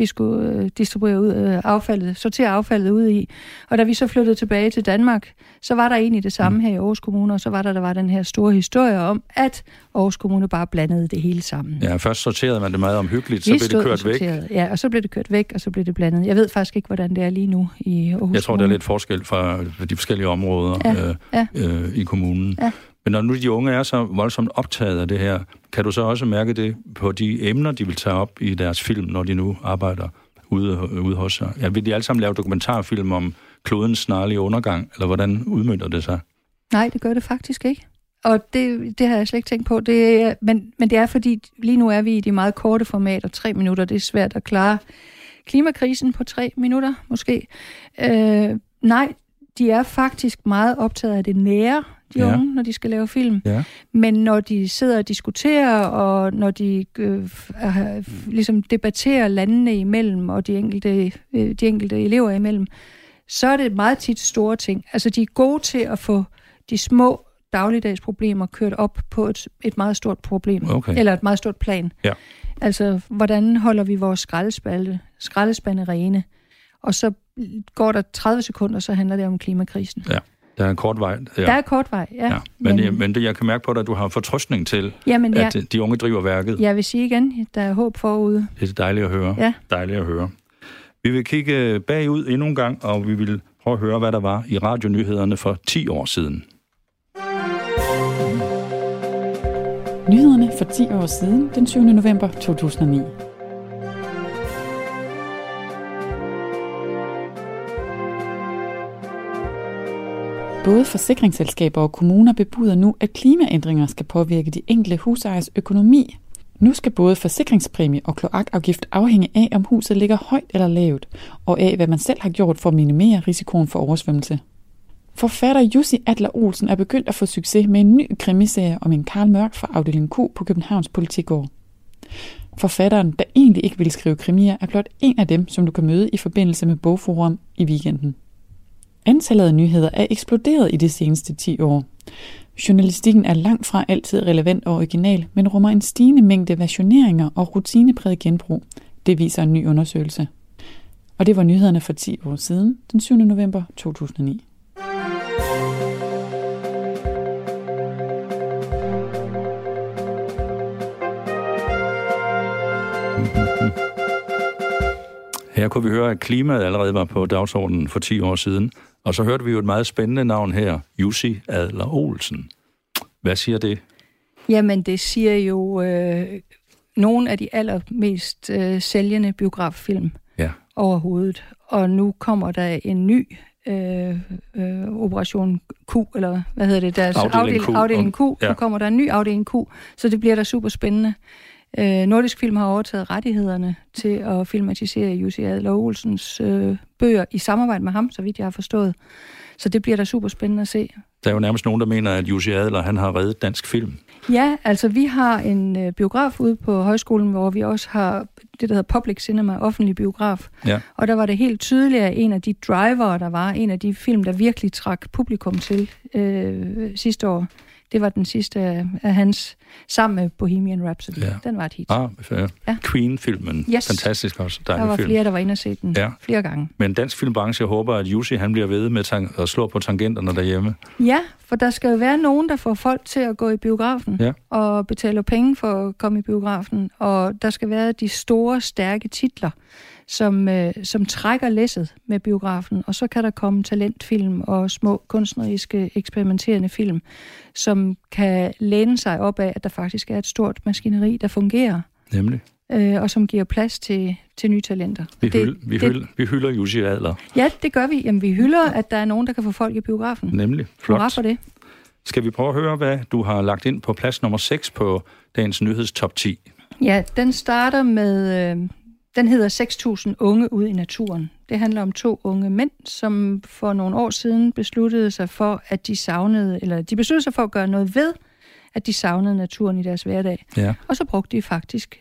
vi skulle øh, distribuere ud, øh, affaldet, sortere affaldet ud i. Og da vi så flyttede tilbage til Danmark, så var der egentlig det samme mm. her i Aarhus Kommune, og så var der, der var den her store historie om, at Aarhus Kommune bare blandede det hele sammen. Ja, først sorterede man det meget omhyggeligt, så vi blev det kørt væk. Ja, og så blev det kørt væk, og så blev det blandet. Jeg ved faktisk ikke, hvordan det er lige nu i Aarhus Jeg tror, Kommune. der er lidt forskel fra de forskellige områder ja, øh, ja. Øh, i kommunen. Ja. Men når nu de unge er så voldsomt optaget af det her, kan du så også mærke det på de emner, de vil tage op i deres film, når de nu arbejder ude, ude hos sig? Ja, vil de alle sammen lave dokumentarfilm om klodens snarlige undergang, eller hvordan udmyndter det sig? Nej, det gør det faktisk ikke. Og det, det har jeg slet ikke tænkt på. Det men, men det er fordi, lige nu er vi i de meget korte formater, tre minutter. Det er svært at klare klimakrisen på tre minutter, måske. Øh, nej, de er faktisk meget optaget af det nære, de ja. unge, når de skal lave film. Ja. Men når de sidder og diskuterer, og når de øh, ligesom debatterer landene imellem, og de enkelte, øh, de enkelte elever imellem, så er det meget tit store ting. Altså, de er gode til at få de små dagligdags problemer kørt op på et, et meget stort problem, okay. eller et meget stort plan. Ja. Altså, hvordan holder vi vores skraldespande, skraldespande rene? Og så går der 30 sekunder, så handler det om klimakrisen. Ja. Der er en kort vej. Ja. Der er kort vej, ja. ja. Men, men, men det, jeg kan mærke på dig, at du har fortrøstning til, jamen, at ja. de unge driver værket. Jeg vil sige igen, der er håb forude. Det er dejligt at høre. Ja. Dejligt at høre. Vi vil kigge bagud endnu en gang, og vi vil prøve at høre, hvad der var i radionyhederne for 10 år siden. Nyhederne for 10 år siden, den 7. november 2009. Både forsikringsselskaber og kommuner bebuder nu, at klimaændringer skal påvirke de enkelte husejers økonomi. Nu skal både forsikringspræmie og kloakafgift afhænge af, om huset ligger højt eller lavt, og af, hvad man selv har gjort for at minimere risikoen for oversvømmelse. Forfatter Jussi Adler Olsen er begyndt at få succes med en ny krimiserie om en Karl Mørk fra afdeling Q på Københavns Politikår. Forfatteren, der egentlig ikke vil skrive krimier, er blot en af dem, som du kan møde i forbindelse med Bogforum i weekenden. Antallet af nyheder er eksploderet i de seneste 10 år. Journalistikken er langt fra altid relevant og original, men rummer en stigende mængde versioneringer og rutinepræget genbrug. Det viser en ny undersøgelse. Og det var nyhederne for 10 år siden, den 7. november 2009. Her kunne vi høre, at klimaet allerede var på dagsordenen for 10 år siden. Og så hørte vi jo et meget spændende navn her, Jussi Adler Olsen. Hvad siger det? Jamen, det siger jo øh, nogle af de allermest øh, sælgende biograffilm Ja. overhovedet. Og nu kommer der en ny øh, øh, Operation Q, eller hvad hedder det? Deres Afdeling Q. Afdeling Q. Ja. Nu kommer der en ny afdeling Q, så det bliver da super spændende. Øh, Nordisk Film har overtaget rettighederne til at filmatisere Jussi Adler Olsens øh, bøger i samarbejde med ham, så vidt jeg har forstået. Så det bliver da super spændende at se. Der er jo nærmest nogen, der mener, at Jussi Adler han har reddet dansk film. Ja, altså vi har en øh, biograf ude på højskolen, hvor vi også har det, der hedder public cinema, offentlig biograf. Ja. Og der var det helt tydeligt, at en af de driver, der var, en af de film, der virkelig trak publikum til øh, sidste år, det var den sidste af, hans, sammen med Bohemian Rhapsody. Ja. Den var et hit. Ah, ja. Ja. Queen-filmen. Yes. Fantastisk også. der var film. flere, der var inde og se den Ja. flere gange. Men dansk filmbranche håber, at Jussi han bliver ved med at slå på tangenterne derhjemme. Ja, for der skal jo være nogen, der får folk til at gå i biografen Ja. og betaler penge for at komme i biografen. Og der skal være de store, stærke titler, som, øh, som trækker læsset med biografen. Og så kan der komme talentfilm og små kunstneriske eksperimenterende film, som kan læne sig op af, at der faktisk er et stort maskineri, der fungerer, Nemlig. øh, og som giver plads til, til nye talenter. Vi, Det- hylder, vi, det- hylder, vi hylder Jussi Adler. Ja, det gør vi. Jamen, vi hylder, at der er nogen, der kan få folk i biografen. Nemlig. Hurra Flot. for det. Skal vi prøve at høre, hvad du har lagt ind på plads nummer 6 på dagens nyhedstop 10? Ja, den starter med, øh, den hedder 6.000 unge ude i naturen. Det handler om to unge mænd, som for nogle år siden besluttede sig for, at de savnede, eller de besluttede sig for at gøre noget ved, at de savnede naturen i deres hverdag. Ja. Og så brugte de faktisk,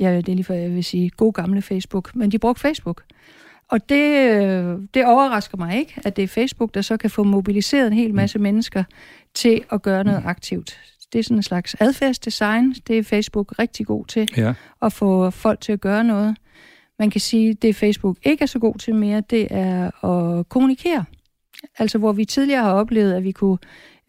ja, det er lige for, jeg vil sige, god gamle Facebook, men de brugte Facebook. Og det, øh, det overrasker mig ikke, at det er Facebook, der så kan få mobiliseret en hel masse mennesker til at gøre noget aktivt. Det er sådan en slags adfærdsdesign, det er Facebook rigtig god til Ja. at få folk til at gøre noget. Man kan sige, det Facebook ikke er så god til mere, det er at kommunikere. Altså hvor vi tidligere har oplevet, at vi kunne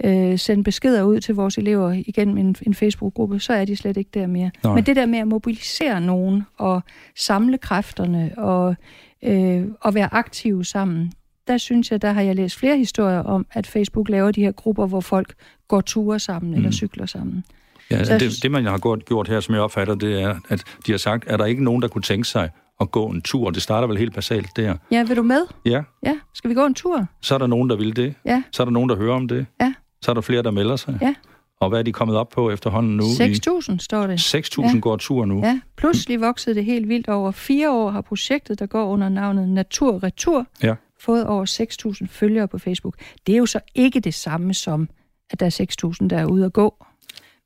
øh, sende beskeder ud til vores elever igennem en, en Facebook-gruppe, så er de slet ikke der mere. Nej. Men det der med at mobilisere nogen og samle kræfterne og, øh, og være aktive sammen, der synes jeg, der har jeg læst flere historier om, at Facebook laver de her grupper, hvor folk går ture sammen mm. eller cykler sammen. Ja, altså det, det, man har gjort her, som jeg opfatter, det er, at de har sagt, er der ikke nogen, der kunne tænke sig at gå en tur? Det starter vel helt basalt der. Ja, vil du med? Ja, Ja, skal vi gå en tur? så er der nogen, der vil det. Ja, Så er der nogen, der hører om det. ja. Så er der flere, der melder sig. Ja. Og hvad er de kommet op på efterhånden nu? 6.000 står det. 6.000 Ja. går tur nu. Ja, pludselig voksede det helt vildt. Over fire år har projektet, der går under navnet Natur Retur, Ja. Fået over 6.000 følgere på Facebook. Det er jo så ikke det samme som, at der er 6.000, der er ude at gå.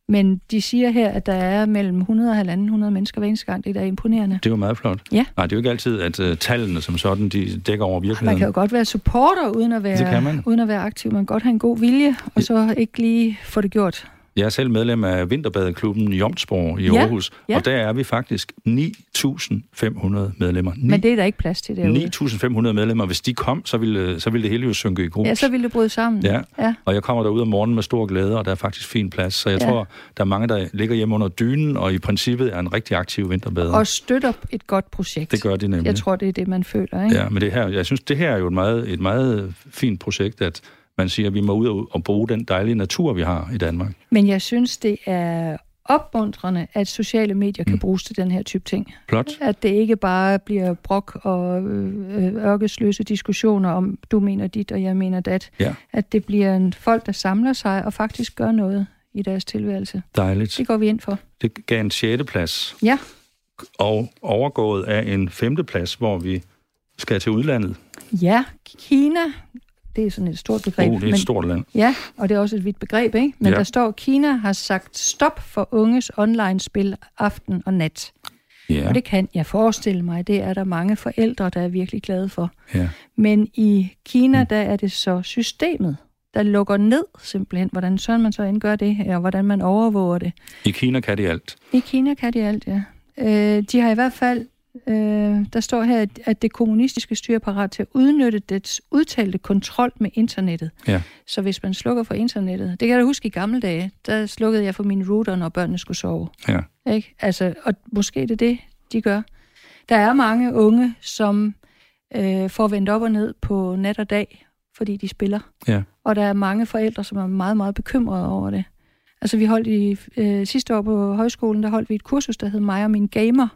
Men de siger her, at der er mellem 100 og 1.500 mennesker hver eneste gang. Det er da imponerende. Det er jo meget flot. Ja. Nej, det er jo ikke altid, at uh, tallene som sådan, de dækker over Man virkeligheden. kan jo godt være supporter uden at være, man. uden at være aktiv. Man kan godt have en god vilje, og så ikke lige få det gjort. Jeg er selv medlem af Vinterbadeklubben Jomsborg i Ja, Aarhus, ja. og der er vi faktisk 9.500 medlemmer. Men det er der ikke plads til derude. 9.500 medlemmer. Hvis de kom, så ville, så ville det hele jo synke i grus. Ja, så ville det bryde sammen. Ja. ja. Og jeg kommer derud om morgenen med stor glæde, og der er faktisk fin plads. Så jeg Ja. tror, der er mange, der ligger hjemme under dynen, og i princippet er en rigtig aktiv vinterbader. Og støtter et godt projekt. Det gør de nemlig. Jeg tror, det er det, man føler. Ikke? Ja, men det her, jeg synes, det her er jo et meget, et meget fint projekt, at man siger, at vi må ud og, bruge den dejlige natur, vi har i Danmark. Men jeg synes, det er opmuntrende, at sociale medier kan Mm. bruges til den her type ting. Flot. At det ikke bare bliver brok og øh, ørkesløse diskussioner om, du mener dit, og jeg mener dat. Ja. At det bliver en folk, der samler sig og faktisk gør noget i deres tilværelse. Dejligt. Det går vi ind for. Det gav en sjette plads, Ja, og overgået af en femte plads, hvor vi skal til udlandet. ja Kina, det er sådan et stort begreb. Oh, det er et stort land. Ja, og det er også et vidt begreb, ikke? Men Ja. der står, Kina har sagt stop for unges online-spil aften og nat. Ja, Og det kan jeg forestille mig, det er der mange forældre, der er virkelig glade for. ja. Men i Kina, der er det så systemet, der lukker ned simpelthen, hvordan sådan man så end gør det, og hvordan man overvåger det. I Kina kan de alt. I Kina kan de alt, ja. Øh, de har i hvert fald Øh, der står her, at- at det kommunistiske styre er parat til at udnytte dets udtalte kontrol med internettet. Ja. Så hvis man slukker for internettet, det kan jeg da huske i gamle dage, der slukkede jeg for min router, når børnene skulle sove. Ja. Ikke? Altså, og måske det er det, de gør. Der er mange unge, som øh, får vendt op og ned på nat og dag, fordi de spiller. Ja. Og der er mange forældre, som er meget, meget bekymrede over det. Altså, vi holdt i øh, sidste år på højskolen, der holdt vi et kursus, der hed Mig og min gamer,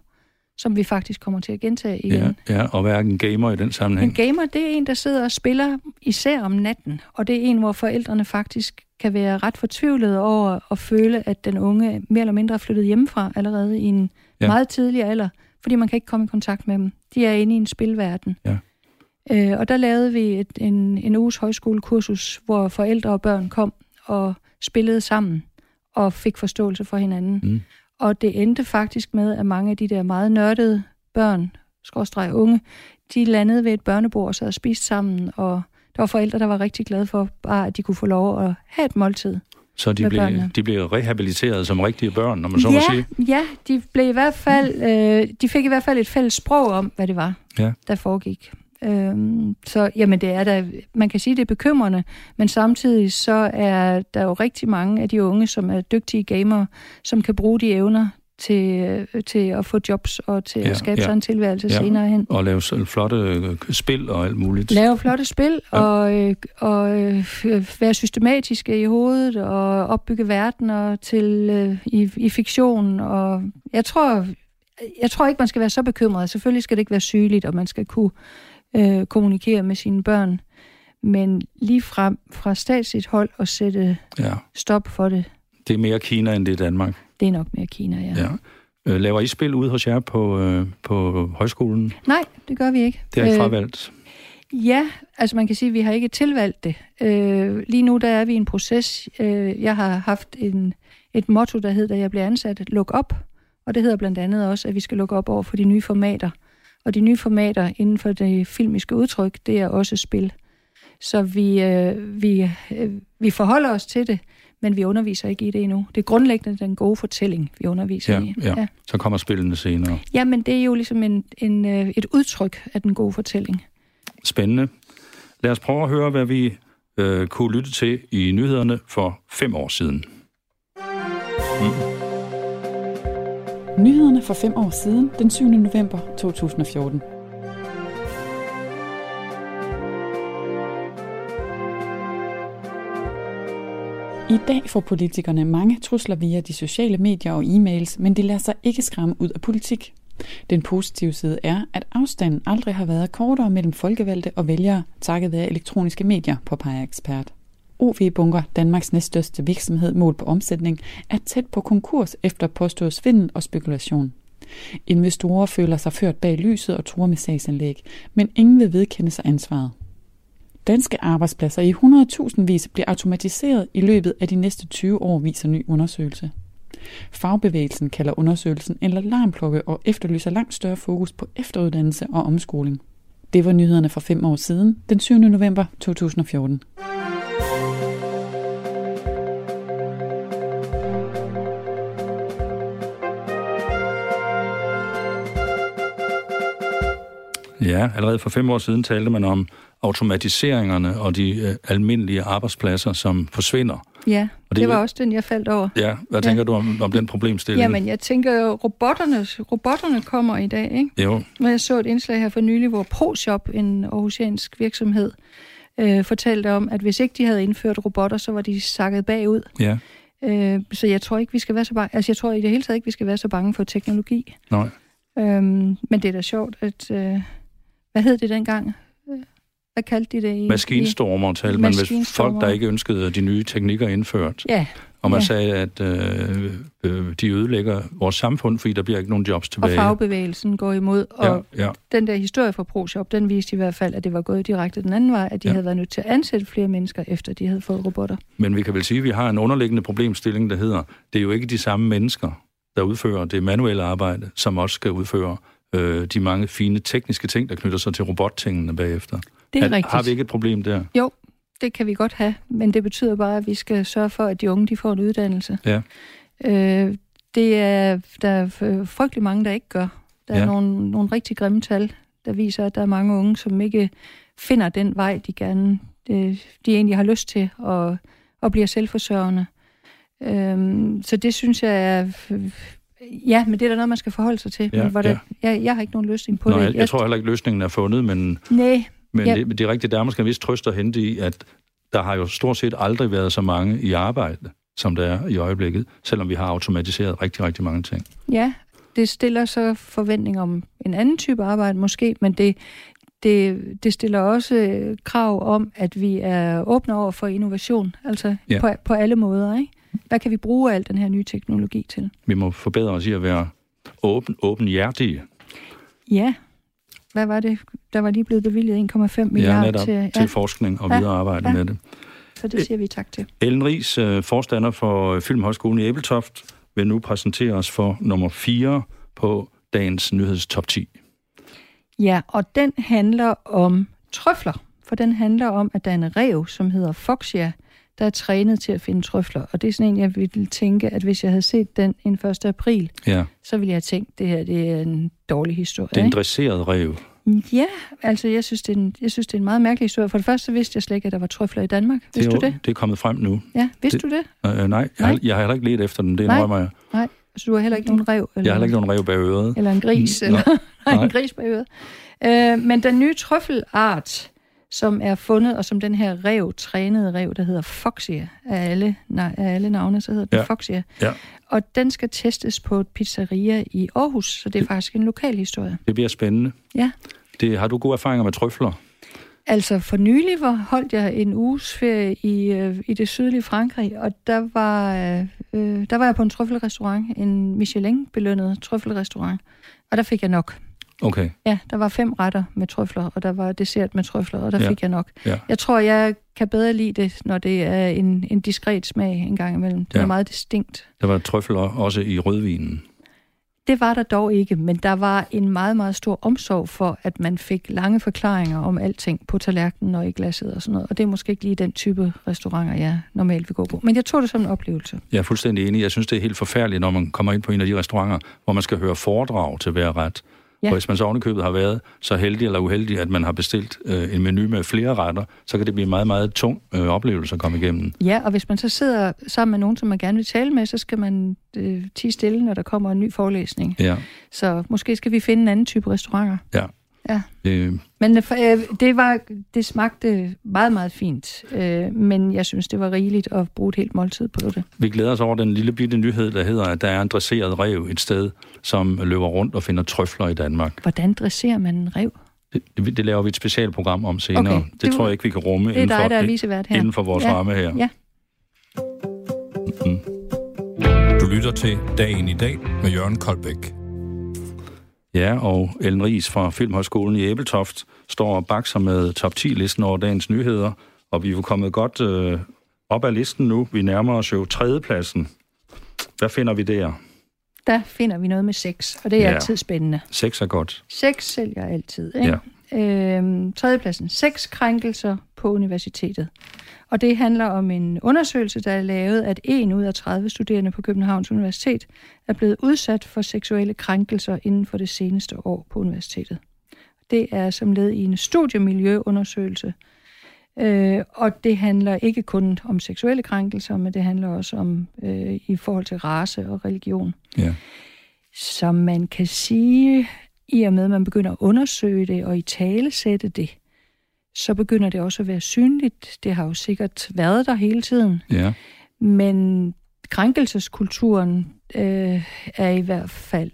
som vi faktisk kommer til at gentage igen. Ja, ja, og hvad er en gamer i den En sammenhæng? gamer, det er en, der sidder og spiller især om natten, og det er en, hvor forældrene faktisk kan være ret fortvivlede over at føle, at den unge mere eller mindre er flyttet hjemmefra allerede i en ja. meget tidlig alder, fordi man kan ikke komme i kontakt med dem. De er inde i en spilverden. Ja. Øh, og der lavede vi et, en, en uges højskolekursus, hvor forældre og børn kom og spillede sammen og fik forståelse for hinanden. Mm. Og det endte faktisk med, at mange af de der meget nørdede børn, skråstreg unge, de landede ved et børnebord og sad og spiste sammen, og der var forældre, der var rigtig glade for, bare at de kunne få lov at have et måltid. Så de med blev, børnene. de blev rehabiliteret som rigtige børn, når man så må ja, sige. ja, de blev i hvert fald, øh, de fik i hvert fald et fælles sprog om, hvad det var, Ja. der foregik. Øhm, så jamen det er da, man kan sige, det er bekymrende, men samtidig så er der jo rigtig mange af de unge, som er dygtige gamere, som kan bruge de evner til, øh, til at få jobs og til Ja, at skabe ja. sig en tilværelse Ja. senere hen. Og lave flotte øh, spil og alt muligt. Lave flotte spil Ja. og, øh, og være systematiske i hovedet og opbygge verdener til i, i fiktion. Og jeg tror, jeg tror ikke, man skal være så bekymret. Selvfølgelig skal det ikke være sygeligt, og man skal kunne øh, kommunikere med sine børn. Men lige frem fra statsligt hold at sætte Ja, stop for det, det er mere Kina, end det er Danmark. det er nok mere Kina, ja. Ja. Øh, Laver I spil ude hos jer på, øh, på højskolen? Nej, det gør vi ikke. Det er ikke Øh, fravalgt. Ja, altså man kan sige, at vi har ikke tilvalgt det. Øh, lige nu der er vi i en proces. Øh, jeg har haft en, et motto, der hedder, da jeg bliver ansat, luk op. Og det hedder blandt andet også, at vi skal lukke op over for de nye formater. Og de nye formater inden for det filmiske udtryk, det er også spil. Så vi, øh, vi, øh, vi forholder os til det, men vi underviser ikke i det endnu. Det er grundlæggende den gode fortælling, vi underviser Ja, i. ja. Så kommer spillene senere. ja, men det er jo ligesom en, en, øh, et udtryk af den gode fortælling. Spændende. Lad os prøve at høre, hvad vi øh, kunne lytte til i nyhederne for fem år siden. Nyhederne for fem år siden, den 7. november 2014. I dag får politikerne mange trusler via de sociale medier og e-mails, men de lader sig ikke skræmme ud af politik. Den positive side er, at afstanden aldrig har været kortere mellem folkevalgte og vælgere, takket være elektroniske medier, påpeger ekspert. OV Bunker, Danmarks næststørste virksomhed målt på omsætning, er tæt på konkurs efter påstået svindel og spekulation. Investorer føler sig ført bag lyset og tror med sagsanlæg, men ingen vil vedkende sig ansvaret. Danske arbejdspladser i 100.000 vis bliver automatiseret i løbet af de næste 20 år, viser ny undersøgelse. Fagbevægelsen kalder undersøgelsen en alarmklokke og efterlyser langt større fokus på efteruddannelse og omskoling. Det var nyhederne for fem år siden, den 7. november 2014. Ja, allerede for fem år siden talte man om automatiseringerne og de øh, almindelige arbejdspladser, som forsvinder. Ja, Og det, det var også den, jeg faldt over. Ja, hvad Ja. tænker du om, om den problemstilling? Jamen, jeg tænker jo, robotterne, robotterne kommer i dag, ikke? Jo, Men jeg så et indslag her for nylig, hvor ProShop, en aarhusiansk virksomhed, øh, fortalte om, at hvis ikke de havde indført robotter, så var de sakket bagud. ja, Øh, så jeg tror ikke, vi skal være så bange. Altså, jeg tror i det hele taget ikke, vi skal være så bange for teknologi. nej. Øhm, men det er da sjovt, at... Øh, hvad hed det dengang? Hvad kaldte de det? I, Maskinstormer talte man, hvis folk, der ikke ønskede de nye teknikker indført. Ja, Og man Ja. sagde, at øh, øh, de ødelægger vores samfund, fordi der bliver ikke nogen jobs og tilbage. fagbevægelsen går imod. Og ja, ja. den der historie fra ProShop, den viste i hvert fald, at det var gået direkte den anden vej, at de ja. havde været nødt til at ansætte flere mennesker, efter de havde fået robotter. Men vi kan vel sige, at vi har en underliggende problemstilling, der hedder, det er jo ikke de samme mennesker, der udfører det manuelle arbejde, som også skal udføre øh, de mange fine tekniske ting, der knytter sig til robottingene bagefter. Det er, Har- rigtigt. Har vi ikke et problem der? Jo, det kan vi godt have, men det betyder bare, at vi skal sørge for, at de unge de får en uddannelse. Ja. Øh, det er der er frygtelig mange, der ikke gør. Der er Ja. nogle, nogle rigtig grimme tal, der viser, at der er mange unge, som ikke finder den vej, de gerne, de, de egentlig har lyst til, og, og bliver selvforsørgende. Øhm, så det synes jeg er... Ja, men det er da noget, man skal forholde sig til. Ja, men hvordan, ja. jeg, jeg har ikke nogen løsning på Nå, det. jeg, jeg tror heller ikke, løsningen er fundet, men, Nej, men Ja. det, det er rigtigt, der er måske en vis trøst at hente i, at der har jo stort set aldrig været så mange i arbejde, som der er i øjeblikket, selvom vi har automatiseret rigtig, rigtig mange ting. Ja, det stiller så forventning om en anden type arbejde måske, men det, det, det stiller også krav om, at vi er åbne over for innovation, altså ja. på, på alle måder. Ikke? Hvad kan vi bruge al den her nye teknologi til? Vi må forbedre os i at være åben, åbenhjertige. Ja, hvad var det? Der var lige blevet bevilget 1,5 milliarder netop, til, til forskning og Ja, videre arbejde ja. med det. så det siger vi tak til. Ellen Ries, øh, forstander for Filmhøjskolen i Æbeltoft, vil nu præsentere os for nummer 4 på dagens nyhedstop 10. Ja, og den handler om trøfler, for den handler om, at der er en rev, som hedder Foxia, der er trænet til at finde trøfler. Og det er sådan en, jeg ville tænke, at hvis jeg havde set den en 1. april, Ja, så ville jeg have tænkt, at det her det er en dårlig historie. det er en dresseret rev. Ja, altså jeg synes, det er en, jeg synes, det er en meget mærkelig historie. For det første vidste jeg slet ikke, at der var trøfler i Danmark. Det Vidste er, du det? det er kommet frem nu. Ja, vidste det- du det? Øh, nej, jeg, har, Nej. jeg har heller ikke let efter den, det indrømmer jeg. Nej. Så du har heller ikke nogen rev? Eller, Jeg har heller ikke nogen rev bag øret. Eller en gris? Mm, eller nej. [LAUGHS] En gris på øret. Øh, men den nye trøffelart, som er fundet, og som den her rev, trænede rev, der hedder Foxia, af alle, nej, af alle navne, så hedder den Ja. Foxia. Ja. Og den skal testes på et pizzeria i Aarhus, så det er faktisk en lokal historie. Det bliver spændende. Ja. Det, har du gode erfaringer med trøfler? Altså for nylig var, holdt jeg en uges ferie i, øh, i det sydlige Frankrig, og der var, øh, øh, der var jeg på en trøffelrestaurant, en Michelin-belønnet trøffelrestaurant, og der fik jeg nok. Okay, Ja, der var fem retter med trøfler, og der var dessert med trøfler, og der Ja. fik jeg nok. Ja. Jeg tror, jeg kan bedre lide det, når det er en, en diskret smag en gang imellem. Det Ja. er meget distinkt. der var trøfler også i rødvinen. Det var der dog ikke, men der var en meget, meget stor omsorg for, at man fik lange forklaringer om alting på tallerkenen og i glasset og sådan noget. Og det er måske ikke lige den type restauranter, jeg normalt vil gå på. Men jeg tog det som en oplevelse. Jeg er fuldstændig enig. Jeg synes, det er helt forfærdeligt, når man kommer ind på en af de restauranter, hvor man skal høre foredrag til hver ret. Ja. Og hvis man så ovenikøbet har været så heldig eller uheldig, at man har bestilt øh, en menu med flere retter, så kan det blive en meget, meget tung øh, oplevelse at komme igennem. Ja, og hvis man så sidder sammen med nogen, som man gerne vil tale med, så skal man øh, tige stille, når der kommer en ny forelæsning. Ja, Så måske skal vi finde en anden type restauranter. ja. Ja. Øh, Men øh, for, øh, det, var, det smagte meget, meget fint. Øh, men jeg synes, det var rigeligt at bruge et helt måltid på det. vi glæder os over den lille bitte nyhed, der hedder, at der er en dresseret rev et sted, som løber rundt og finder trøfler i Danmark. Hvordan dresserer man en rev? Det, det, det laver vi et specialprogram om senere. Okay, det, det tror jeg ikke, vi kan rumme Det er inden, dig, der er for, her. inden for vores Ja. ramme her. Ja. Du lytter til Dagen i dag med Jørgen Koldbæk. Ja, og Ellen Ries fra Filmhøjskolen i Æbeltoft står og bakser med top 10-listen over dagens nyheder, og vi er jo kommet godt øh, op ad listen nu. Vi nærmer os jo tredjepladsen. Hvad finder vi der? Der finder vi noget med sex, og det er Ja. ja. altid spændende. Sex er godt. Sex sælger altid. Ikke? Ja. Øhm, tredjepladsen. Sexkrænkelser på universitetet. Og det handler om en undersøgelse, der er lavet, at en ud af 30 studerende på Københavns Universitet er blevet udsat for seksuelle krænkelser inden for det seneste år på universitetet. Det er som led i en studiemiljøundersøgelse, øh, og det handler ikke kun om seksuelle krænkelser, men det handler også om øh, i forhold til race og religion. Ja. Som man kan sige, i og med at man begynder at undersøge det og i tale sætte det, så begynder det også at være synligt. Det har jo sikkert været der hele tiden. ja. Men krænkelseskulturen øh, er i hvert fald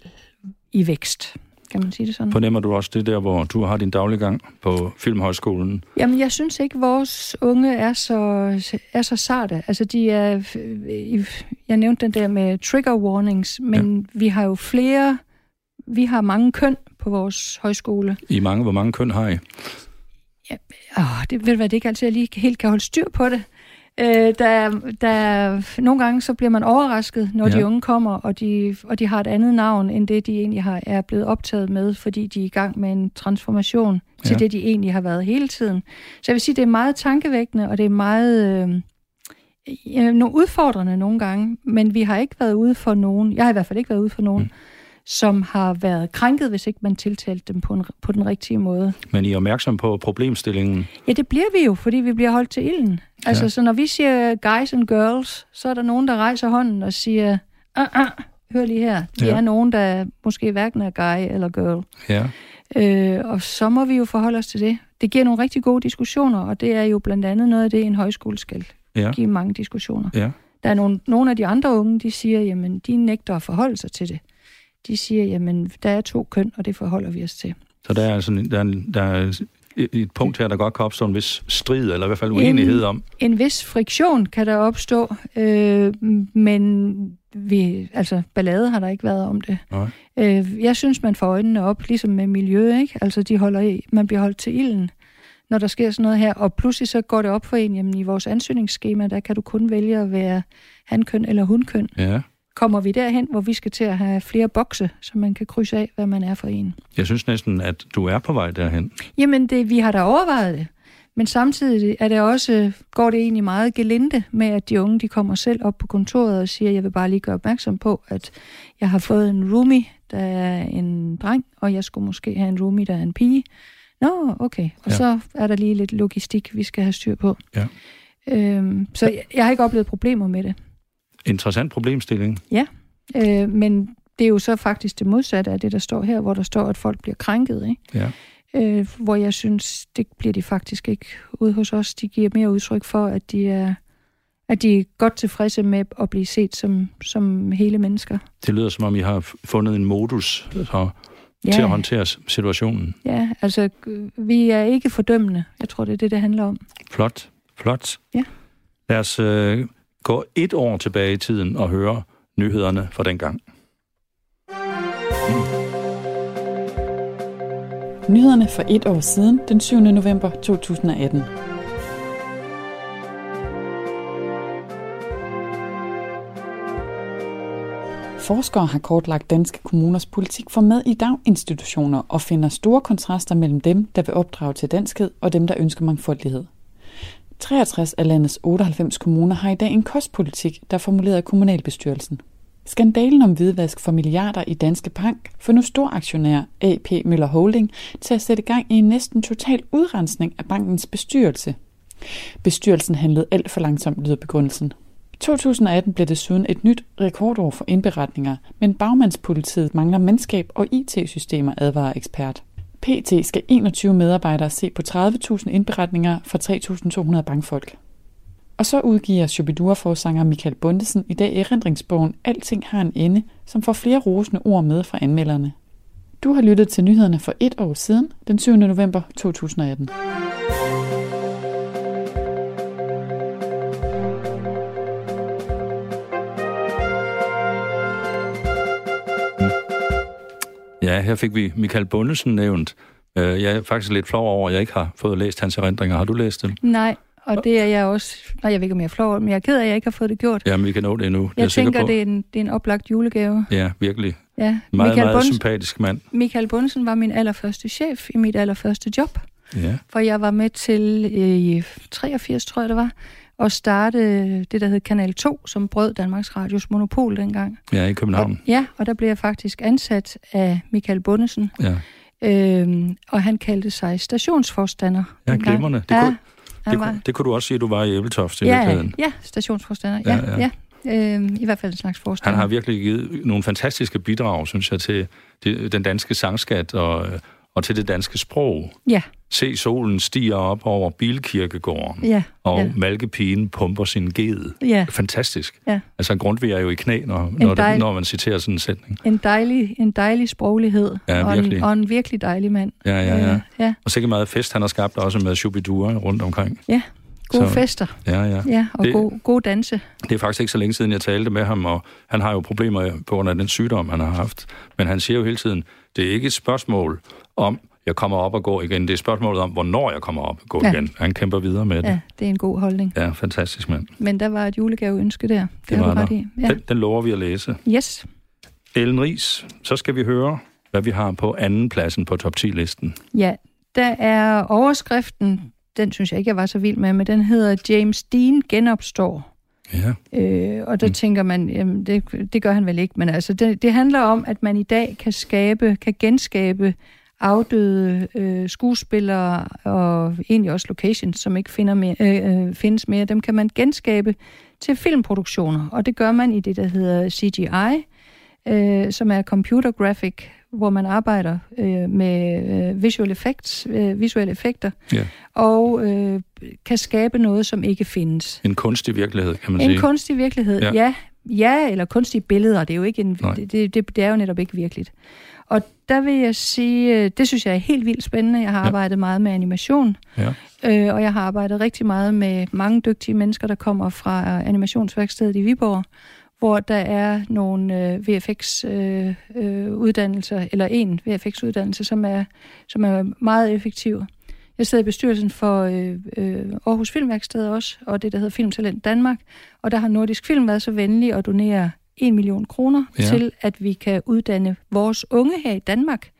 i vækst. Kan man sige det sådan? Fornemmer du også det der, hvor du har din dagliggang på Filmhøjskolen? Jamen, jeg synes ikke, vores unge er så, er så sarte. Altså, de er... øh, Jeg nævnte den der med trigger warnings, men ja. vi har jo flere... Vi har mange køn på vores højskole. I mange, hvor mange køn har I? Åh, det vil være det ikke altid, jeg lige helt kan holde styr på det. Øh, der, der, nogle gange så bliver man overrasket, når Ja. ja. de unge kommer, og de, og de har et andet navn, end det de egentlig har, er blevet optaget med, fordi de er i gang med en transformation til Ja. det, de egentlig har været hele tiden. Så jeg vil sige, det er meget tankevækkende, og det er meget øh, øh, udfordrende nogle gange, men vi har ikke været ude for nogen, jeg har i hvert fald ikke været ude for nogen, som har været krænket, hvis ikke man tiltalte dem på, en, på den rigtige måde. Men I er opmærksom på problemstillingen? Ja, det bliver vi jo, fordi vi bliver holdt til ilden. Altså, ja. så når vi siger guys and girls, så er der nogen, der rejser hånden og siger, ah, ah, hør lige her, de ja. er nogen, der måske hverken er guy eller girl. Ja. Øh, og så må vi jo forholde os til det. Det giver nogle rigtig gode diskussioner, og det er jo blandt andet noget af det, en højskole skal ja. give mange diskussioner. Ja. Der er nogle, nogle af de andre unge, de siger, jamen, de nægter at forholde sig til det. De siger, jamen, der er to køn, og det forholder vi os til. Så der er, sådan, der er, der er et punkt her, der godt kan opstå en vis strid, eller i hvert fald uenighed en, om. En vis friktion kan der opstå, øh, men vi, altså, ballade har der ikke været om det. Nej. Øh, jeg synes, man får øjnene op, ligesom med miljø, ikke? Altså, de holder i, man bliver holdt til ilden, når der sker sådan noget her. Og pludselig så går det op for en, jamen i vores ansøgningsskema, der kan du kun vælge at være hankøn eller hunkøn. Ja. Kommer vi derhen, hvor vi skal til at have flere bokse, så man kan krydse af, hvad man er for en? Jeg synes næsten, at du er på vej derhen. Jamen, det, vi har da overvejet det. Men samtidig er det også, går det egentlig meget gelinde med, at de unge de kommer selv op på kontoret og siger, jeg vil bare lige gøre opmærksom på, at jeg har fået en roomie, der er en dreng, og jeg skulle måske have en roomie, der er en pige. Nå, okay. Og ja. så er der lige lidt logistik, vi skal have styr på. Ja. Øhm, så jeg, jeg har ikke oplevet problemer med det. Interessant problemstilling. Ja, øh, men det er jo så faktisk det modsatte af det, der står her, hvor der står, at folk bliver krænket. Ikke? Ja øh, hvor jeg synes, det bliver de faktisk ikke ude hos os. De giver mere udtryk for, at de er, at de er godt tilfredse med at blive set som, som hele mennesker. Det lyder som om, I har fundet en modus så, ja. til at håndtere situationen. Ja, altså vi er ikke fordømmende. Jeg tror, det er det, det handler om. Flot, flot. Ja. Lad os øh, gå et år tilbage i tiden og høre nyhederne fra dengang. Mm. Nyhederne for et år siden, den 7. november 2018. Forskere har kortlagt danske kommuners politik for mad i daginstitutioner og finder store kontraster mellem dem, der vil opdrage til danskhed, og dem, der ønsker mangfoldighed. 63 af landets 98 kommuner har i dag en kostpolitik, der er formuleret af kommunalbestyrelsen. Skandalen om hvidvask for milliarder i Danske Bank får nu storaktionær AP Møller Holding til at sætte gang i en næsten total udrensning af bankens bestyrelse. Bestyrelsen handlede alt for langsomt, lyder begrundelsen. 2018 blev desuden et nyt rekordår for indberetninger, men bagmandspolitiet mangler mandskab og IT-systemer, advarer ekspert. PT skal 21 medarbejdere se på 30.000 indberetninger fra 3.200 bankfolk. Og så udgiver Shubidua-forsanger Michael Bundesen i dag erindringsbogen Alting har en ende, som får flere rosende ord med fra anmelderne. Du har lyttet til nyhederne for et år siden, den 7. november 2018. Ja, her fik vi Michael Bundesen nævnt. Øh, jeg er faktisk lidt flov over, at jeg ikke har fået læst hans erindringer. Har du læst dem? Nej, og det er jeg også... Nej, jeg ved ikke, om jeg er flov, men jeg er ked af, at jeg ikke har fået det gjort. Jamen, vi kan nå det endnu. Jeg, jeg tænker, det er, en, det er en oplagt julegave. Ja, virkelig. Ja. Meget, Michael meget Bunsen, sympatisk mand. Michael Bunsen var min allerførste chef i mit allerførste job. Ja. For jeg var med til øh, i 83, tror jeg det var, at starte det, der hed Kanal 2, som brød Danmarks Radios monopol dengang. Ja, i København. Og, ja, og der blev jeg faktisk ansat af Michael Bundesen. Ja. Øhm, og han kaldte sig stationsforstander. Ja, glimrende. Det, ja. kunne, det, var... kunne, det kunne du også sige, at du var i Æbeltoft ja. Ja, stationsforstander. Ja, ja. ja. Øhm, I hvert fald en slags forstander. Han har virkelig givet nogle fantastiske bidrag, synes jeg, til den danske sangskat og, og til det danske sprog. Ja. Se solen stiger op over Bilkirkegården, ja, og ja. malkepigen pumper sin ged. Ja. Fantastisk. Ja. Altså Grundtvig er jo i knæ, når, når, dejl... det, når man citerer sådan en sætning. En dejlig, en dejlig sproglighed, ja, og, en, og en virkelig dejlig mand. Ja, ja, ja. Øh, ja. Og sikkert meget fest, han har skabt også med Shubidua rundt omkring. Ja, gode så, fester. Ja, ja. ja og det, gode, gode danse. Det er faktisk ikke så længe siden, jeg talte med ham, og han har jo problemer på grund af den sygdom, han har haft. Men han siger jo hele tiden, det er ikke et spørgsmål om, jeg kommer op og går igen. Det er spørgsmålet om, hvornår jeg kommer op og går ja. igen. Han kæmper videre med det. Ja, det er en god holdning. Ja, fantastisk mand. Men der var et julegaveønske der. Det, det var der. I. Ja. Den, den lover vi at læse. Yes. Ellen Ries, så skal vi høre, hvad vi har på anden pladsen på top 10-listen. Ja, der er overskriften, den synes jeg ikke, jeg var så vild med, men den hedder James Dean genopstår. Ja. Øh, og der mm. tænker man, jamen det, det gør han vel ikke, men altså det, det handler om, at man i dag kan skabe, kan genskabe afdøde øh, skuespillere og egentlig også locations, som ikke finder mere, øh, øh, findes mere, dem kan man genskabe til filmproduktioner, og det gør man i det, der hedder CGI, øh, som er computer graphic, hvor man arbejder øh, med øh, visual effects, øh, visuelle effekter, ja. og øh, kan skabe noget, som ikke findes. En kunstig virkelighed, kan man en sige. En kunstig virkelighed, ja. ja. Ja, eller kunstige billeder, det er jo ikke en, det, det, det er jo netop ikke virkeligt. Og der vil jeg sige, øh, det synes jeg er helt vildt spændende. Jeg har ja. arbejdet meget med animation, ja. øh, og jeg har arbejdet rigtig meget med mange dygtige mennesker, der kommer fra animationsværkstedet i Viborg, hvor der er nogle øh, VFX-uddannelser, øh, øh, eller en VFX-uddannelse, som er, som er meget effektiv. Jeg sidder i bestyrelsen for øh, øh, Aarhus Filmværksted også, og det, der hedder Filmtalent Danmark, og der har Nordisk Film været så venlig at donere 1 million kroner ja. til, at vi kan uddanne vores unge her i Danmark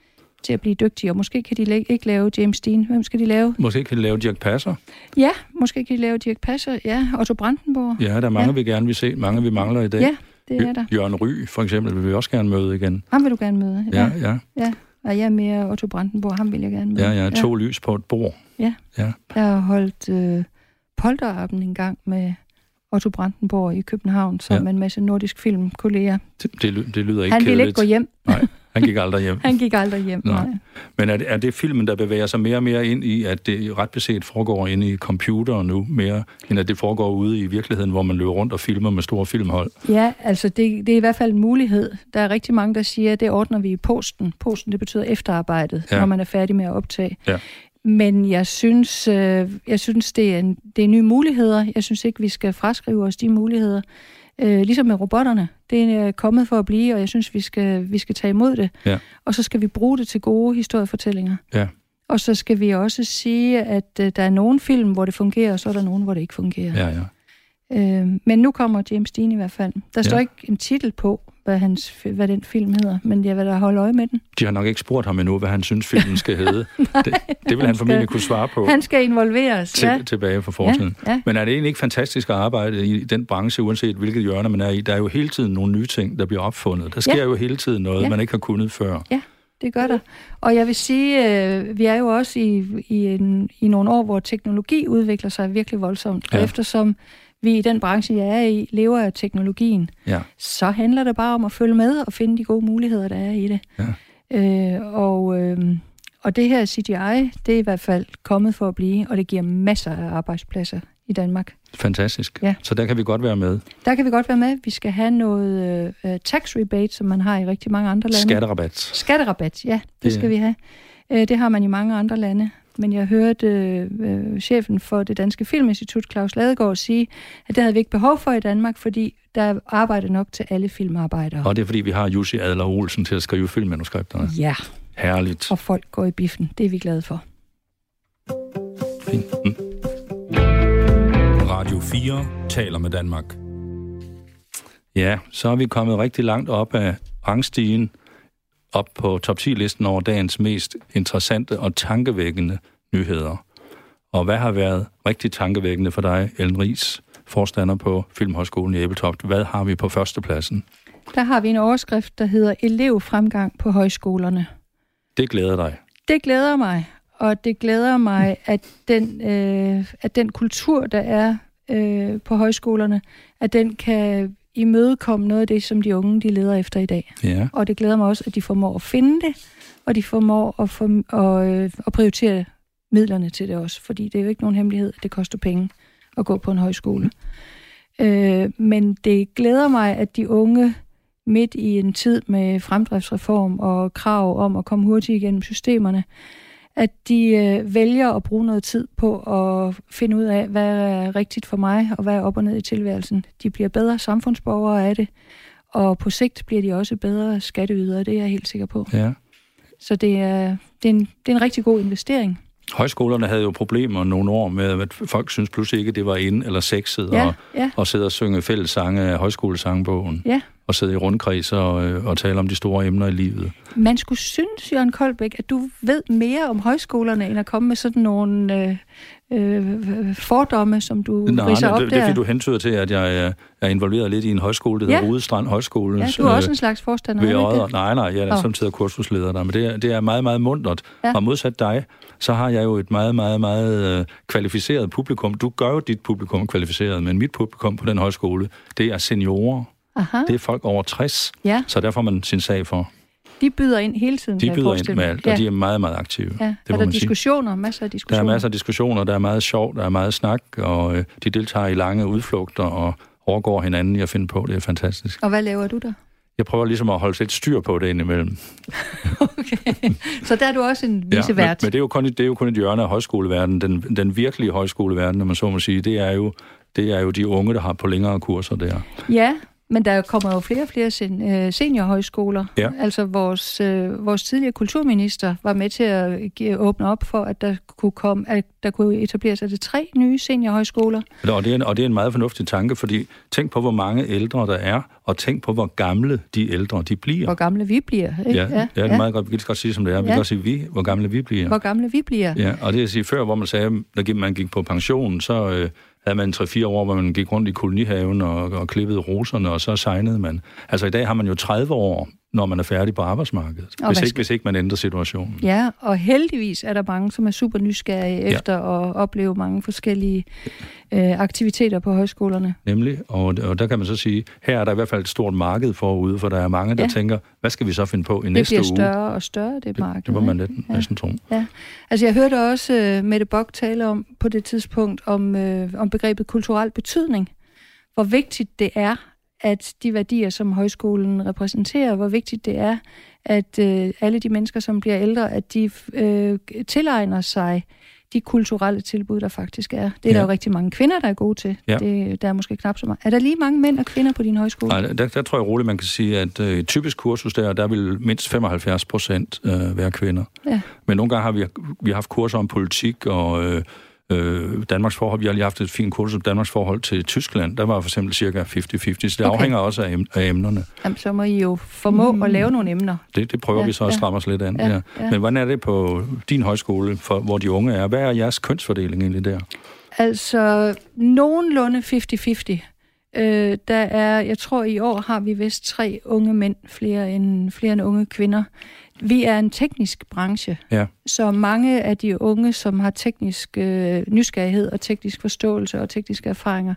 til at blive dygtige, og måske kan de ikke lave James Dean. Hvem skal de lave? Måske kan de lave Dirk Passer. Ja, måske kan de lave Dirk Passer. Ja, Otto Brandenborg. Ja, der er mange, ja. vi gerne vil se. Mange, vi mangler i dag. Ja, det er der. Jørgen Ry, for eksempel, vil vi også gerne møde igen. Ham vil du gerne møde? Ja, ja. ja. ja. Og jeg er mere Otto Brandenborg, ham vil jeg gerne møde. Ja, ja, to ja. lys på et bord. Ja. ja. Jeg har holdt øh, polterappen en gang med Otto Brandenborg i København, som ja. en masse nordisk filmkolleger. Det, det, det lyder ikke Han ville ikke gå hjem. [LAUGHS] Nej, han gik aldrig hjem. [LAUGHS] han gik aldrig hjem, nej. nej. Men er det, er det filmen, der bevæger sig mere og mere ind i, at det ret beset foregår inde i computeren nu, mere end at det foregår ude i virkeligheden, hvor man løber rundt og filmer med store filmhold? Ja, altså det, det er i hvert fald en mulighed. Der er rigtig mange, der siger, at det ordner vi i posten. Posten, det betyder efterarbejdet, ja. når man er færdig med at optage. Ja. Men jeg synes, øh, jeg synes det, er en, det er nye muligheder. Jeg synes ikke, vi skal fraskrive os de muligheder. Øh, ligesom med robotterne. Det er kommet for at blive, og jeg synes, vi skal, vi skal tage imod det. Ja. Og så skal vi bruge det til gode historiefortællinger. Ja. Og så skal vi også sige, at øh, der er nogle film, hvor det fungerer, og så er der nogen, hvor det ikke fungerer. Ja, ja. Øh, men nu kommer James Dean i hvert fald. Der står ja. ikke en titel på, hvad, hans, hvad den film hedder, men jeg vil da holde øje med den. De har nok ikke spurgt ham endnu, hvad han synes, filmen skal [LAUGHS] hedde. Nej, det, det vil han, han formentlig kunne svare på. Han skal involveres, til, ja. Tilbage for fortiden. Ja, ja. Men er det egentlig ikke fantastisk at arbejde i den branche, uanset hvilket hjørne man er i? Der er jo hele tiden nogle nye ting, der bliver opfundet. Der sker ja. jo hele tiden noget, ja. man ikke har kunnet før. Ja det gør der. Og jeg vil sige, øh, vi er jo også i, i, en, i nogle år, hvor teknologi udvikler sig virkelig voldsomt. Ja. Og eftersom vi i den branche, jeg er i, lever af teknologien, ja. så handler det bare om at følge med og finde de gode muligheder, der er i det. Ja. Øh, og, øh, og det her CGI, det er i hvert fald kommet for at blive, og det giver masser af arbejdspladser i Danmark. Fantastisk. Ja. Så der kan vi godt være med. Der kan vi godt være med. Vi skal have noget uh, tax rebate, som man har i rigtig mange andre lande. Skatterabat. Skatterabat, ja. Det, det skal vi have. Uh, det har man i mange andre lande men jeg hørte øh, chefen for det Danske Filminstitut, Claus Ladegaard, sige, at det havde vi ikke behov for i Danmark, fordi der er arbejde nok til alle filmarbejdere. Og det er fordi, vi har Jussi Adler Olsen til at skrive filmmanuskripterne. Ja. Herligt. Og folk går i biffen. Det er vi glade for. Fint. Mm. Radio 4 taler med Danmark. Ja, så er vi kommet rigtig langt op af rangstigen op på top 10-listen over dagens mest interessante og tankevækkende nyheder. Og hvad har været rigtig tankevækkende for dig, Ellen Ries, forstander på Filmhøjskolen i Æbeltoft? Hvad har vi på førstepladsen? Der har vi en overskrift, der hedder elevfremgang på højskolerne. Det glæder dig. Det glæder mig, og det glæder mig, at den, øh, at den kultur, der er øh, på højskolerne, at den kan imødekomme noget af det, som de unge de leder efter i dag. Ja. Og det glæder mig også, at de formår at finde det, og de formår at, for, og, øh, at prioritere midlerne til det også, fordi det er jo ikke nogen hemmelighed, at det koster penge at gå på en højskole. Øh, men det glæder mig, at de unge midt i en tid med fremdriftsreform og krav om at komme hurtigt igennem systemerne, at de øh, vælger at bruge noget tid på at finde ud af, hvad er rigtigt for mig, og hvad er op og ned i tilværelsen. De bliver bedre samfundsborgere af det, og på sigt bliver de også bedre skatteydere, det er jeg helt sikker på. Ja. Så det er, det, er en, det er en rigtig god investering. Højskolerne havde jo problemer nogle år med, at folk synes pludselig ikke, at det var ind eller sexet ja, og, ja. og sidde og synge fællessange af højskolesangbogen. Ja. at sidde i rundkreds og, øh, og tale om de store emner i livet. Man skulle synes, Jørgen Koldbæk, at du ved mere om højskolerne, end at komme med sådan nogle øh, øh, fordomme, som du Nej, riser nej, op det, der. det er fordi, du hentyder til, at jeg er, er involveret lidt i en højskole, der hedder Ja. Rudestrand Højskole. ja, du er også en slags forstander, ved er Odder. Nej, nej, jeg er Åh. samtidig kursusleder der, men det er, det er meget, meget mundret. Ja. Og modsat dig, så har jeg jo et meget, meget, meget øh, kvalificeret publikum. Du gør jo dit publikum kvalificeret, men mit publikum på den højskole, det er seniorer. Aha, Det er folk over 60, ja, så der får man sin sag for. de byder ind hele tiden, De byder ind med alt, ja. og de er meget, meget aktive. Ja. Det er der man sige. diskussioner? Masser af Der diskussioner? er masser af diskussioner, der er meget sjov, der er meget snak, og øh, de deltager i lange udflugter og overgår hinanden i at finde på. Det er fantastisk. Og hvad laver du der? Jeg prøver ligesom at holde lidt styr på det indimellem. [LAUGHS] Okay. Så der er du også en men, visevært. men det, er jo kun, det er jo kun et hjørne af højskoleverdenen. Den, den virkelige højskoleverden, når man så må sige, det er jo, det er jo de unge, der har på længere kurser der. Ja, men der kommer jo flere og flere sen, øh, seniorhøjskoler. Ja. Altså vores, øh, vores tidligere kulturminister var med til at give, åbne op for, at der kunne, komme, at der kunne etableres altså tre nye seniorhøjskoler. Og det, er en, og det er en meget fornuftig tanke, fordi tænk på, hvor mange ældre der er, og tænk på, hvor gamle de ældre de bliver. Hvor gamle vi bliver. Ikke? Ja, ja, det er meget godt. Vi kan godt sige, som det er. Vi Ja. kan godt sige vi, hvor gamle vi bliver. Hvor gamle vi bliver. Ja, og det vil sige, før hvor man sagde, når man gik på pension, så øh, havde man 3-4 år, hvor man gik rundt i kolonihaven og, og klippede roserne, og så signede man. Altså i dag har man jo 30 år, når man er færdig på arbejdsmarkedet, Og hvis hvad ikke, skal- hvis ikke man ændrer situationen. Ja, og heldigvis er der mange, som er super nysgerrige Ja. efter at opleve mange forskellige øh, aktiviteter på højskolerne. Nemlig, og, og der kan man så sige, her er der i hvert fald et stort marked forude, for der er mange, der Ja. tænker, hvad skal vi så finde på i Det næste bliver uge? større og større, det marked. Det må man lidt, Ja. næsten tro. Altså jeg hørte også uh, Mette Bock tale om på det tidspunkt om, uh, om begrebet kulturel betydning. Hvor vigtigt det er, at de værdier, som højskolen repræsenterer, hvor vigtigt det er, at uh, alle de mennesker, som bliver ældre, at de uh, tilegner sig de kulturelle tilbud, der faktisk er. Det er ja. Der jo rigtig mange kvinder, der er gode til. Ja. Det, der er måske knap så meget. Er der lige mange mænd og kvinder på din højskole? Nej, der, der tror jeg roligt, man kan sige, at øh, typisk kursus der, der vil mindst 75 procent øh, være kvinder. Ja. Men nogle gange har vi, vi har haft kurser om politik og øh, øh, Danmarks forhold. Vi har lige haft et fint kursus om Danmarks forhold til Tyskland. Der var for eksempel cirka 50-50, så det Okay. afhænger også af, em- af emnerne. Jamen, så må I jo formå mm. at lave nogle emner. Det, det prøver Ja, ja, vi så at ja. stramme os lidt an. Ja, Ja, ja. Men hvordan er det på din højskole, for, hvor de unge er? Hvad er jeres kønsfordeling egentlig der? Altså, nogenlunde 50-50. Øh, der er, jeg tror i år har vi vist tre unge mænd, flere end, flere end unge kvinder. Vi er en teknisk branche, Ja. så mange af de unge, som har teknisk øh, nysgerrighed og teknisk forståelse og tekniske erfaringer,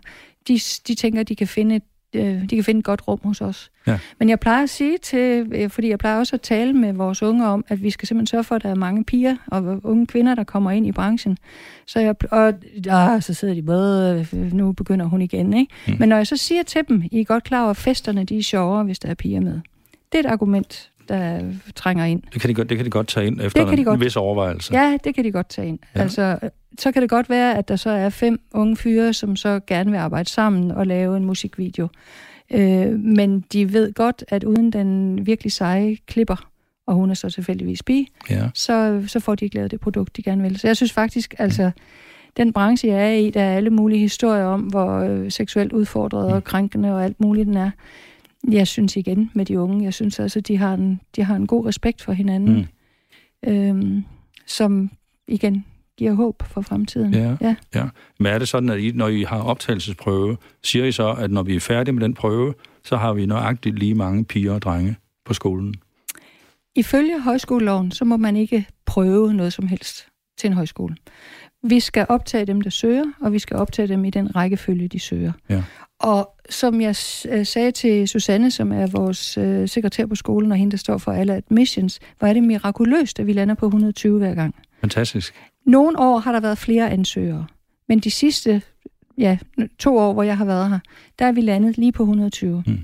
de, de tænker, de kan finde et øh, de kan finde et godt rum hos os. Ja. Men jeg plejer at sige til, øh, fordi jeg plejer også at tale med vores unge om, at vi skal simpelthen sørge for, at der er mange piger og unge kvinder, der kommer ind i branchen. Så jeg, og ah, så sidder de både, nu begynder hun igen, ikke? Mm. Men når jeg så siger til dem, I er godt klar over, at festerne de er sjovere, hvis der er piger med. Det er et argument, der trænger ind. Det kan de godt, det kan de godt tage ind efter Det kan de en godt. vis overvejelse. Ja, det kan de godt tage ind. Ja. Ja. Altså, så kan det godt være, at der så er fem unge fyre, som så gerne vil arbejde sammen og lave en musikvideo. Øh, men de ved godt, at uden den virkelig seje klipper, og hun er så tilfældigvis bi, Ja. så, så får de ikke lavet det produkt, de gerne vil. Så jeg synes faktisk, altså, den branche, jeg er i, der er alle mulige historier om, hvor øh, seksuelt udfordret og krænkende og alt muligt den er. Jeg synes igen med de unge, jeg synes altså, de har en, de har en god respekt for hinanden, mm. øhm, som igen giver håb for fremtiden. Ja. ja. Ja. Men er det sådan, at I, når I har optagelsesprøve, siger I så, at når vi er færdige med den prøve, så har vi nøjagtigt lige mange piger og drenge på skolen? Ifølge højskoleloven, så må man ikke prøve noget som helst til en højskole. Vi skal optage dem, der søger, og vi skal optage dem i den rækkefølge, de søger. Ja. Og som jeg øh, sagde til Susanne, som er vores øh, sekretær på skolen, og hende, der står for alle admissions, hvor er det mirakuløst, at vi lander på 120 hver gang. Fantastisk. Nogle år har der været flere ansøgere, men de sidste ja, to år, hvor jeg har været her, der er vi landet lige på 120. Mm.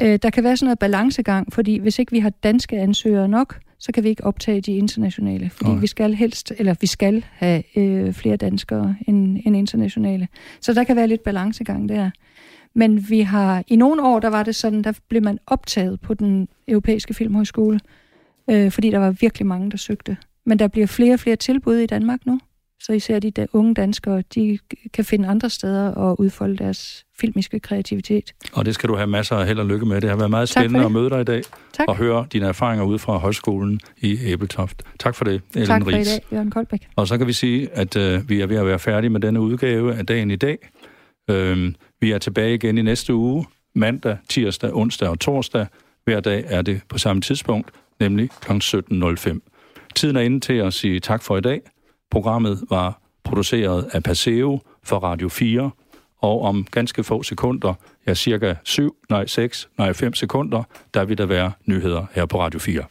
Øh, der kan være sådan noget balancegang, fordi hvis ikke vi har danske ansøgere nok, så kan vi ikke optage de internationale, fordi Nej. vi skal helst, eller vi skal have øh, flere danskere end, end internationale. Så der kan være lidt balancegang der. Men vi har, i nogle år, der var det sådan, der blev man optaget på den europæiske filmhøjskole, øh, fordi der var virkelig mange, der søgte. Men der bliver flere og flere tilbud i Danmark nu. Så især de der unge danskere, de kan finde andre steder og udfolde deres filmiske kreativitet. Og det skal du have masser af held og lykke med. Det har været meget spændende at møde dig i dag tak. og høre dine erfaringer ud fra højskolen i Æbeltoft. Tak for det, Ellen Tak for Ries. i dag, Jørgen Koldbæk. Og så kan vi sige, at øh, vi er ved at være færdige med denne udgave af dagen i dag. Øh, vi er tilbage igen i næste uge, mandag, tirsdag, onsdag og torsdag. Hver dag er det på samme tidspunkt, nemlig kl. 17.05. Tiden er inde til at sige tak for i dag. Programmet var produceret af Paseo for Radio 4, og om ganske få sekunder, ja cirka 7, nej 6, nej 5 sekunder, der vil der være nyheder her på Radio 4.